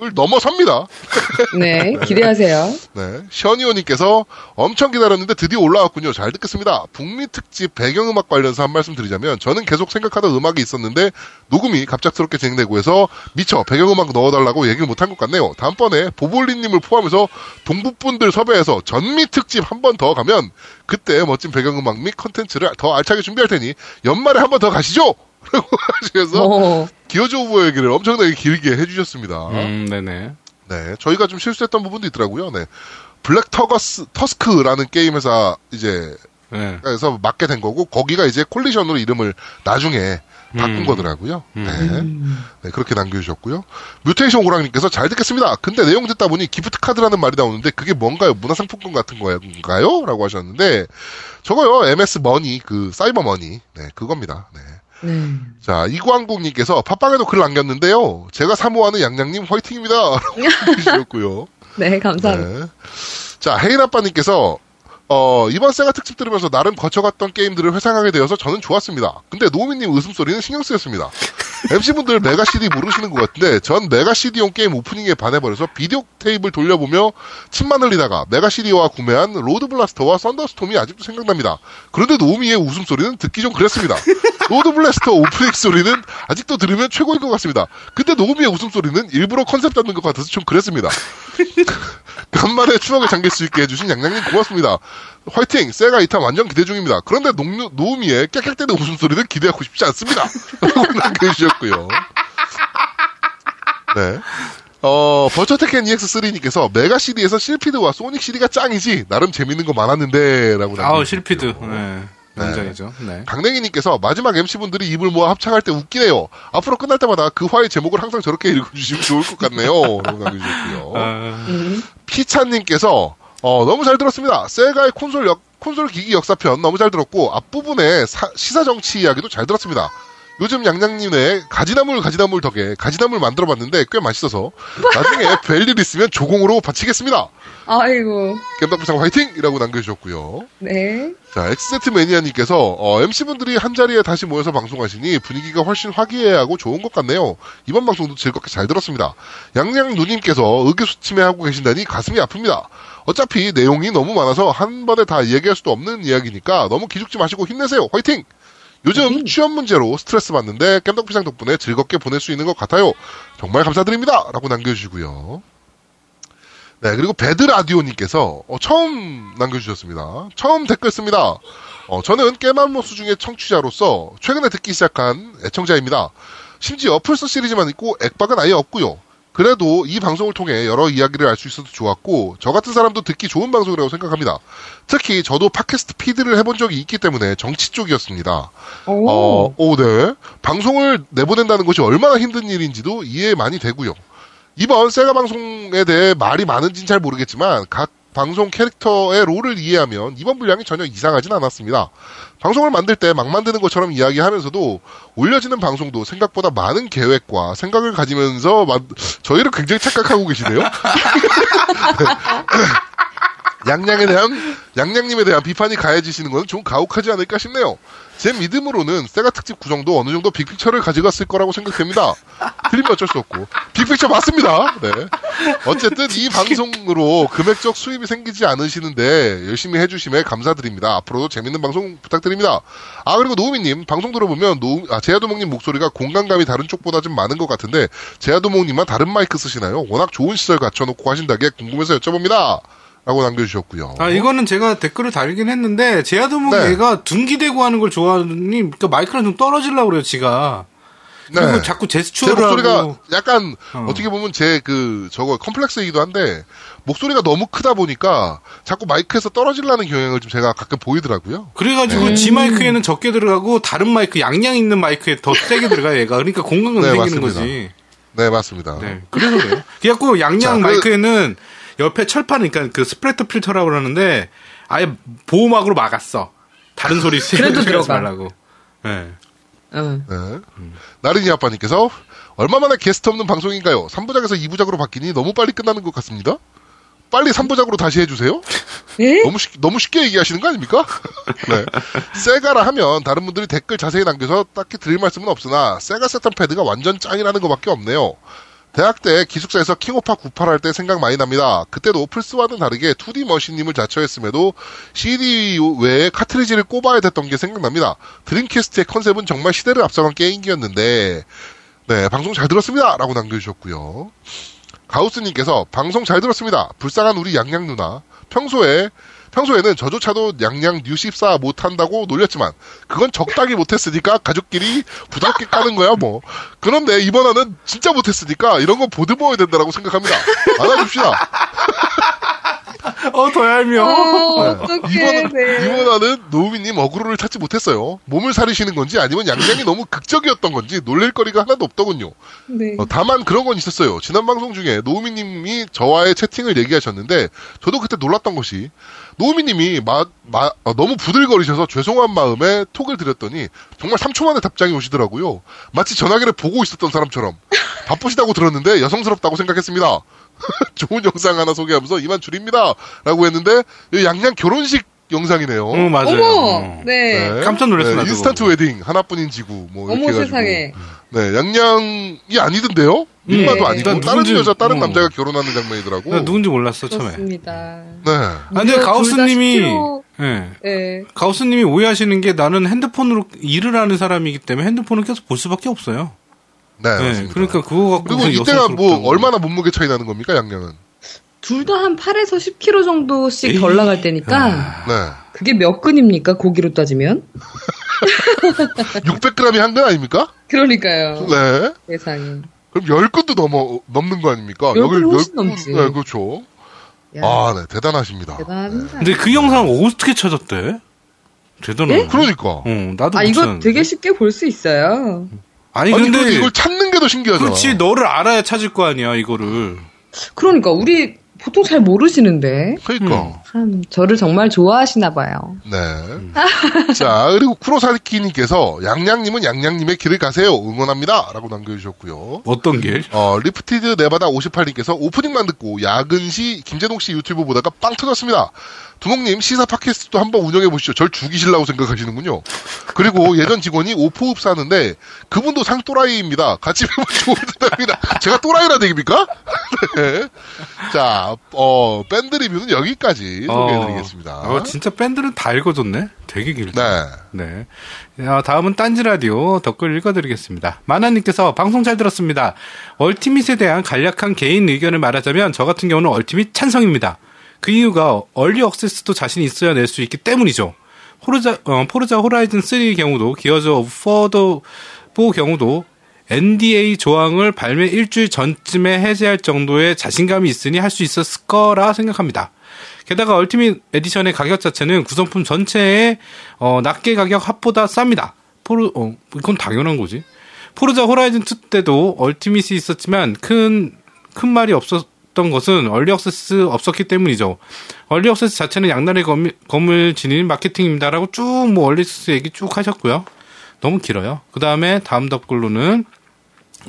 A: 을 넘어섭니다. *laughs*
B: 네, 기대하세요.
A: 네, 션이오님께서 엄청 기다렸는데 드디어 올라왔군요. 잘 듣겠습니다. 북미 특집 배경음악 관련해서 한 말씀 드리자면 저는 계속 생각하던 음악이 있었는데 녹음이 갑작스럽게 진행되고 해서 미처 배경음악 넣어달라고 얘기를 못한 것 같네요. 다음번에 보볼리님을 포함해서 동북분들 섭외해서 전미 특집 한 번 더 가면 그때 멋진 배경음악 및 컨텐츠를 더 알차게 준비할 테니 연말에 한 번 더 가시죠! 라고 *laughs* 하시면서
B: 어,
A: Gears of 얘기를 엄청나게 길게 해주셨습니다.
C: 음, 네네.
A: 네, 저희가 좀 실수했던 부분도 있더라고요. 네. Black 터거스, Tusk라는 게임 회사 이제
C: 네.
A: 에서 맡게 된 거고 거기가 이제 Coalition으로 이름을 나중에 바꾼
C: 음.
A: 거더라고요.
C: 음.
A: 네. 네, 그렇게 남겨주셨고요. 뮤테이션 오랑님께서 잘 듣겠습니다. 근데 내용 듣다 보니 gift card라는 말이 나오는데 그게 뭔가요? 문화상품권 같은 거인가요? 라고 하셨는데 저거요. MS money, 그 cyber money. 네, 그겁니다. 네.
B: 네.
A: 자, 이광국님께서 팟빵에도 글 남겼는데요. 제가 사모하는 양양님 화이팅입니다. *laughs* 라고 해주셨고요.
B: 네, 감사합니다.
A: 네. 자, 혜인 아빠님께서 어, 이번 세가 특집 들으면서 나름 거쳐갔던 게임들을 회상하게 되어서 저는 좋았습니다. 근데 노우미님 웃음소리는 신경 쓰였습니다. MC분들 메가 CD 모르시는 것 같은데 전 메가 CD용 게임 오프닝에 반해버려서 비디오 테이프를 돌려보며 침만 흘리다가 메가 CD와 구매한 Road Blaster와 Thunder Storm이 아직도 생각납니다. 그런데 노우미의 웃음소리는 듣기 좀 그랬습니다. *laughs* Road Blaster 오프닝 소리는 아직도 들으면 최고인 것 같습니다. 근데 노우미의 웃음소리는 일부러 컨셉 잡는 것 같아서 좀 그랬습니다. *laughs* 간만에 추억에 잠길 수 있게 해주신 양양님 고맙습니다. 화이팅! 세가 2탄 완전 기대 중입니다. 그런데 농, 노우미의 깨깍대는 웃음소리는 기대하고 싶지 않습니다. 라고 *laughs* 남겨주셨고요. 네. 어, 버처테켄 EX3님께서 메가 CD에서 실피드와 소닉 CD가 짱이지, 나름 재밌는 거 많았는데, 라고
C: 아우,
A: 남겨주셨고요.
C: 실피드. 네. 명장이죠. 네.
A: 강냉이님께서 마지막 MC분들이 입을 모아 합창할 때 웃기네요. 앞으로 끝날 때마다 그 화의 제목을 항상 저렇게 *laughs* 읽어주시면 좋을 것 같네요. 라고 남겨주셨고요.
C: 아,
B: 음.
A: 피찬님께서 어, 너무 잘 들었습니다. 세가의 콘솔 역, 콘솔 기기 역사편 너무 잘 들었고 앞부분에 사- 시사 정치 이야기도 잘 들었습니다. 요즘 양양님의 가지나물 가지나물 덕에 가지나물 만들어 봤는데 꽤 맛있어서 나중에 *laughs* 뵐일 있으면 조공으로 바치겠습니다.
B: 아이고,
A: 겜덕부상 화이팅이라고 남겨주셨고요.
B: 네.
A: 자, 엑스세트 매니아님께서 어, MC분들이 한 자리에 다시 모여서 방송하시니 분위기가 훨씬 화기애애하고 좋은 것 같네요. 이번 방송도 즐겁게 잘 들었습니다. 양양 누님께서 의기소침해하고 계신다니 가슴이 아픕니다. 어차피 내용이 너무 많아서 한 번에 다 얘기할 수도 없는 이야기니까 너무 기죽지 마시고 힘내세요. 화이팅! 요즘
B: 화이팅!
A: 취업 문제로 스트레스 받는데 깸덕비상 덕분에 즐겁게 보낼 수 있는 것 같아요. 정말 감사드립니다. 라고 남겨주시고요. 네, 그리고 배드라디오님께서 어, 처음 남겨주셨습니다. 처음 댓글 씁니다. 어, 저는 깨만모 수중의 청취자로서 최근에 듣기 시작한 애청자입니다. 심지어 플스 시리즈만 있고 액박은 아예 없고요. 그래도 이 방송을 통해 여러 이야기를 알 수 있어서 좋았고 저 같은 사람도 듣기 좋은 방송이라고 생각합니다. 특히 저도 팟캐스트 피드를 해본 적이 있기 때문에 정치 쪽이었습니다.
B: 오,
A: 어, 오, 네. 방송을 내보낸다는 것이 얼마나 힘든 일인지도 이해 많이 되고요. 이번 세가 방송에 대해 말이 많은지는 잘 모르겠지만 각 방송 캐릭터의 롤을 이해하면 이번 분량이 전혀 이상하진 않았습니다. 방송을 만들 때 막 만드는 것처럼 이야기하면서도 올려지는 방송도 생각보다 많은 계획과 생각을 가지면서 만- 저희를 굉장히 착각하고 계시네요. *laughs* 양양에 대한 양양님에 대한 비판이 가해지시는 것은 좀 가혹하지 않을까 싶네요. 제 믿음으로는 세가 특집 구성도 어느 정도 빅픽처를 가져갔을 거라고 생각됩니다. 틀리면 어쩔 수 없고 빅픽처 맞습니다. 네. 어쨌든 이 방송으로 금액적 수입이 생기지 않으시는데 열심히 해주심에 감사드립니다. 앞으로도 재밌는 방송 부탁드립니다. 아 그리고 노우미님 방송 들어보면 노우 아 제야도목님 목소리가 공간감이 다른 쪽보다 좀 많은 것 같은데 제야도목님만 다른 마이크 쓰시나요? 워낙 좋은 시설 갖춰놓고 하신다기에 궁금해서 여쭤봅니다. 라고 남겨주셨고요.
C: 아, 이거는 제가 댓글을 달긴 했는데, 제아도목
A: 네.
C: 얘가 둥기대고 하는 걸 좋아하니, 그러니까 마이크랑 좀 떨어지려고 그래요, 지가. 그리고 자꾸
A: 제
C: 제스처를
A: 목소리가
C: 하고.
A: 약간
C: 어.
A: 어. 떻게 보면 제 그 저거 컴플렉스이기도 한데 목소리가 너무 크다 보니까 자꾸 마이크에서 떨어지려는 경향을 좀 제가 가끔 보이더라고요.
C: 그래가지고
A: 네.
C: 지 마이크에는 적게 들어가고 다른 마이크 양양 있는 마이크에 더 세게 들어가 얘가 그러니까 공간은
A: 네,
C: 생기는
A: 맞습니다.
C: 거지.
A: 네 맞습니다.
C: 네, 그래서 그래요. 그래갖고 양양
A: 자, 그-
C: 마이크에는 옆에 철판, 그러니까 그 스프레터 필터라고 그러는데 아예 보호막으로 막았어. 다른 소리 *laughs*
B: 그래도 들어가.
C: 말라고. 네.
B: 응.
A: 네. 나린이 아빠님께서 얼마 만에 게스트 없는 방송인가요? 3부작에서 2부작으로 바뀌니 너무 빨리 끝나는 것 같습니다. 빨리 3부작으로 다시 해주세요.
B: 에?
A: 너무 쉽, 너무 쉽게 얘기하시는 거 아닙니까? *laughs* 네. 세가라 하면 다른 분들이 댓글 자세히 남겨서 딱히 드릴 말씀은 없으나 세가 세턴 패드가 완전 짱이라는 것밖에 없네요. 대학 때 기숙사에서 킹오파 98할 때 생각 많이 납니다. 그때도 플스와는 다르게 2D 머신님을 자처했음에도 CD 외에 카트리지를 꼽아야 됐던 게 생각납니다. 드림캐스트의 컨셉은 정말 시대를 앞서간 게임기였는데 네 방송 잘 들었습니다. 라고 남겨주셨고요. 가우스님께서 방송 잘 들었습니다. 불쌍한 우리 양양 누나. 평소에 평소에는 저조차도 양양 뉴14 못한다고 놀렸지만 그건 적당히 못했으니까 가족끼리 부드럽게 까는 거야 뭐. 그런데 이번화는 진짜 못했으니까 이런 거 보듬어야 된다라고 생각합니다. 안아줍시다. *laughs*
C: 어, 더 얄미워.
B: 어, 어떡해.
A: 이번은
B: 네.
A: 이번화는 노우미님 어그로를 찾지 못했어요. 몸을 사리시는 건지 아니면 양양이 너무 극적이었던 건지 놀릴 거리가 하나도 없더군요.
B: 네.
A: 어, 다만 그런 건 있었어요. 지난 방송 중에 노우미님이 저와의 채팅을 얘기하셨는데 저도 그때 놀랐던 것이 노우미님이 마, 마- 어, 너무 부들거리셔서 죄송한 마음에 톡을 드렸더니 정말 3초 만에 답장이 오시더라고요. 마치 전화기를 보고 있었던 사람처럼 바쁘시다고 들었는데 여성스럽다고 생각했습니다. *laughs* 좋은 영상 하나 소개하면서 이만 줄입니다. 라고 했는데 이 양양 결혼식 영상이네요.
C: 응, 맞아요.
B: 어머!
C: 어.
B: 네.
C: 깜짝 놀랐어,
A: 네. instant wedding 하나뿐인 지구 뭐 이렇게
B: 어머
A: 해가지고
B: 세상에.
A: 네, 양양이 아니던데요? 민마도
B: 네.
A: 아니고
C: 난
A: 다른
C: 누군지-
A: 여자 다른
C: 어.
A: 남자가 결혼하는 장면이더라고.
C: 나 누군지 몰랐어, 처음에.
B: 그렇습니다.
A: 네.
C: 아, 근데 가우스님이,
B: 둘다 10kg.
C: 예.
B: 네.
C: 가우스님이 오해하시는 게 나는 핸드폰으로 일을 하는 사람이기 때문에 핸드폰을 계속 볼 수밖에 없어요.
A: 네,
C: 네,
A: 맞습니다.
C: 그러니까 그거 갖고
A: 그리고 이때가 뭐. 얼마나 몸무게 차이 나는 겁니까, 양양은?
B: 둘 다 한 8에서 10kg 정도씩
C: 에이.
B: 덜 나갈 때니까
A: 네.
B: 그게 몇 근입니까? 고기로 따지면? *laughs*
A: 600g이 한 근 아닙니까?
B: 그러니까요.
A: 네.
B: 세상에.
A: 그럼 10근도 넘어, 넘는 거 아닙니까?
B: 열 근이
A: 여길
B: 훨씬
A: 10근,
B: 넘지.
A: 네, 그렇죠.
B: 야,
A: 아, 네, 대단하십니다.
B: 대단합니다.
C: 근데 그 영상 어떻게 찾았대? 대단하네.
A: 그러니까.
C: 어, 나도
B: 아,
C: 못
B: 이거
C: 찾았는데.
B: 되게 쉽게 볼 수 있어요.
C: 아니,
A: 아니,
C: 근데
A: 근데 이걸 찾는 게 더 신기하잖아.
C: 그렇지 너를 알아야 찾을 거 아니야 이거를.
B: 그러니까, 우리 보통 잘 모르시는데.
A: 그러니까.
B: 참, 저를 정말 좋아하시나 봐요.
A: 네. 자, 그리고 쿠로사키님께서 양양님은 양양님의 길을 가세요. 응원합니다. 라고 남겨주셨고요.
C: 어떤 길?
A: 어, 리프티드 네바다 58님께서 오프닝만 듣고 야근 시 김재동 씨 유튜브 보다가 빵 터졌습니다. 두목님 시사 팟캐스트도 한번 운영해 보시죠. 절 죽이실라고 생각하시는군요. 그리고 예전 직원이 오포읍 사는데 그분도 상 또라이입니다. 같이 *laughs* 보면 좋을 듯합니다. 제가 또라이라 얘기입니까? 네. *laughs* 자, 어, 밴드 리뷰는 여기까지 소개해드리겠습니다.
C: 어, 진짜 밴드는 다 읽어줬네. 되게 길다.
A: 네.
C: 네. 자, 다음은 딴지 라디오 댓글 읽어드리겠습니다. 마나님께서 방송 잘 들었습니다. 얼티밋에 대한 간략한 개인 의견을 말하자면 저 같은 경우는 얼티밋 찬성입니다. 그 이유가 early access도 자신 있어야 낼 수 있기 때문이죠. Forza, 어, Forza Horizon 3의 경우도 Gears of War 4 경우도 NDA 조항을 발매 일주일 전쯤에 해제할 정도의 자신감이 있으니 할 수 있었을 거라 생각합니다. 게다가 Ultimate Edition의 가격 자체는 구성품 전체의 어, 낱개 가격 합보다 쌉니다. 포르 어, 이건 당연한 거지. Forza Horizon 2 때도 Ultimate이 있었지만 큰 큰 말이 없었던 것은 early access 없었기 때문이죠. early access 자체는 양날의 검, 검을 지닌 마케팅입니다라고 쭉 뭐 early access 얘기 쭉 하셨고요. 너무 길어요. 그 다음에 다음 댓글로는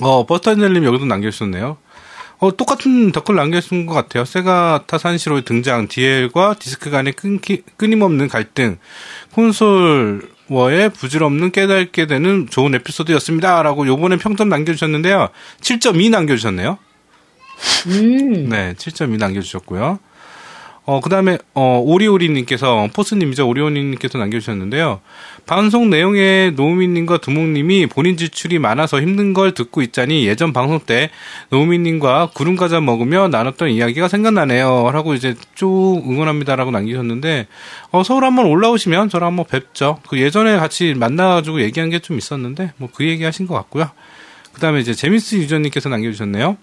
C: 어 버스터젤님 여기도 남겨주셨네요. 어, 똑같은 댓글 남겨주신 것 같아요. 세가타 산시로의 등장, DL과 디스크 간의 끊기, 끊임없는 갈등, 콘솔 war의 부질없는 깨닫게 되는 좋은 에피소드였습니다. 라고 요번에 평점 남겨주셨는데요. 7.2 남겨주셨네요.
B: 음.
C: 네, 7.2 남겨주셨고요. 어, 그 다음에, 어, 오리오리님께서, 포스님이죠. 오리오리님께서 남겨주셨는데요. 방송 내용에 노우미님과 두목님이 본인 지출이 많아서 힘든 걸 듣고 있자니 예전 방송 때 노우미님과 구름과자 먹으며 나눴던 이야기가 생각나네요. 라고 이제 쭉 응원합니다라고 남기셨는데, 어, 서울 한번 올라오시면 저랑 한번 뵙죠. 그 예전에 같이 만나가지고 얘기한 게 좀 있었는데, 뭐 그 얘기 하신 것 같고요. 그 다음에 이제 제미스 유저님께서 남겨주셨네요.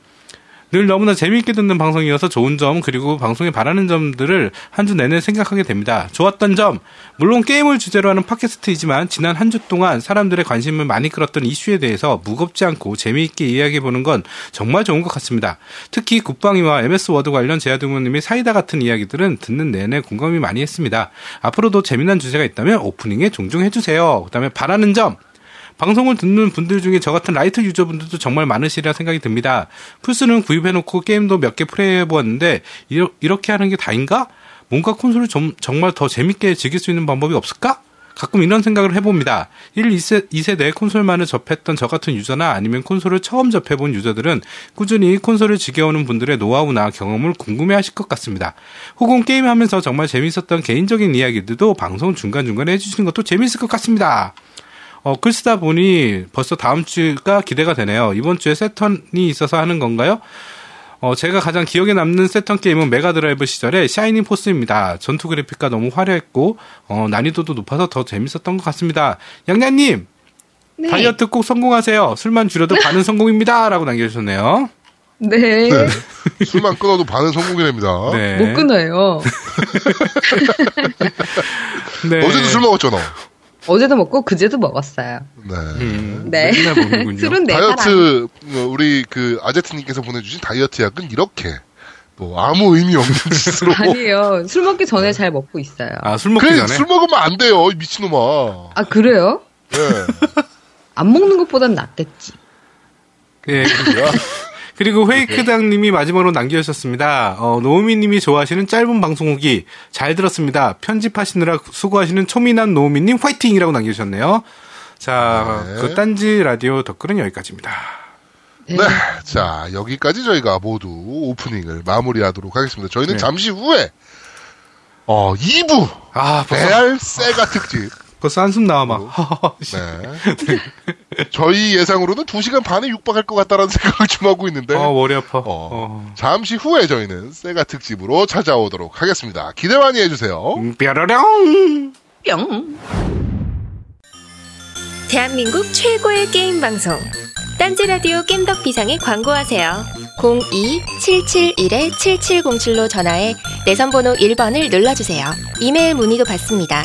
C: 늘 너무나 재미있게 듣는 방송이어서 좋은 점 그리고 방송에 바라는 점들을 한 주 내내 생각하게 됩니다. 좋았던 점 물론 게임을 주제로 하는 팟캐스트이지만 지난 한 주 동안 사람들의 관심을 많이 끌었던 이슈에 대해서 무겁지 않고 재미있게 이야기해 보는 건 정말 좋은 것 같습니다. 특히 국방위와 MS 워드 관련 제아두모님의 사이다 같은 이야기들은 듣는 내내 공감이 많이 했습니다. 앞으로도 재미난 주제가 있다면 오프닝에 종종 해주세요. 그다음에 바라는 점 방송을 듣는 분들 중에 저 같은 light user분들도 정말 많으시리라 생각이 듭니다. 플스는 구입해놓고 게임도 몇 개 플레이해보았는데 이렇게 하는 게 다인가? 뭔가 콘솔을 좀, 정말 더 재밌게 즐길 수 있는 방법이 없을까? 가끔 이런 생각을 해봅니다. 1, 2세, 2세대 콘솔만을 접했던 저 같은 user나 아니면 콘솔을 처음 접해본 user들은 꾸준히 콘솔을 즐겨오는 분들의 노하우나 경험을 궁금해 하실 것 같습니다. 혹은 게임하면서 정말 재밌었던 개인적인 이야기들도 방송 중간중간에 해주시는 것도 재밌을 것 같습니다. 어, 글 쓰다 보니 벌써 다음 주가 기대가 되네요. 이번 주에 세턴이 있어서 하는 건가요? 어, 제가 가장 기억에 남는 세턴 게임은 메가드라이브 시절의 Shining Force입니다. 전투 그래픽과 너무 화려했고, 어, 난이도도 높아서 더 재밌었던 것 같습니다. 양양님! 네. 다이어트 꼭 성공하세요. 술만 줄여도 *laughs* 반은 성공입니다. 라고 남겨주셨네요.
B: 네. 네.
A: 술만 끊어도 반은 성공이랍니다.
B: 네. 못 끊어요. *laughs* *laughs*
A: 네. 어제도 술 먹었죠, 너?
B: 어제도 먹고 그제도 먹었어요.
A: 네.
B: 음, 네. *laughs* 술은 내
A: 다이어트 뭐 우리 그 아제트님께서 보내주신 다이어트 약은 이렇게 뭐 아무 의미 없는 *laughs* 짓으로
B: 아니에요. 술 먹기 전에 잘 먹고 있어요.
C: 아술 먹기
A: 그래,
C: 전에
A: 술 먹으면 안 돼요 미친놈아.
B: 아 그래요?
A: 네. *laughs*
B: 안 먹는 것보단 낫겠지.
C: 예. 그리고 회이크당님이 마지막으로 남겨주셨습니다. 어, 노우미님이 좋아하시는 짧은 방송 후기 잘 들었습니다. 편집하시느라 수고하시는 초미남 노우미님 화이팅이라고 남겨주셨네요. 자, 네. 그 딴지 라디오 덧글은 여기까지입니다.
A: 네. 네. 자, 여기까지 저희가 모두 오프닝을 마무리하도록 하겠습니다. 저희는 네. 잠시 후에, 어, 2부. 아, 레알 세가 특집.
C: 벌써 한숨 나와 막.
A: 네. *laughs* 저희 예상으로는 2시간 반에 육박할 것 같다라는 *laughs* 생각을 좀 하고 있는데.
C: 어, 머리 아파. 어,
A: 어. 잠시 후에 저희는 세가 특집으로 찾아오도록 하겠습니다. 기대 많이 해주세요.
C: 음, 뾰로령!
B: 뿅!
D: 대한민국 최고의 게임 방송. 딴지라디오 겜덕 비상에 광고하세요. 02-771-7707로 전화해 내선번호 1번을 눌러주세요. 이메일 문의도 받습니다.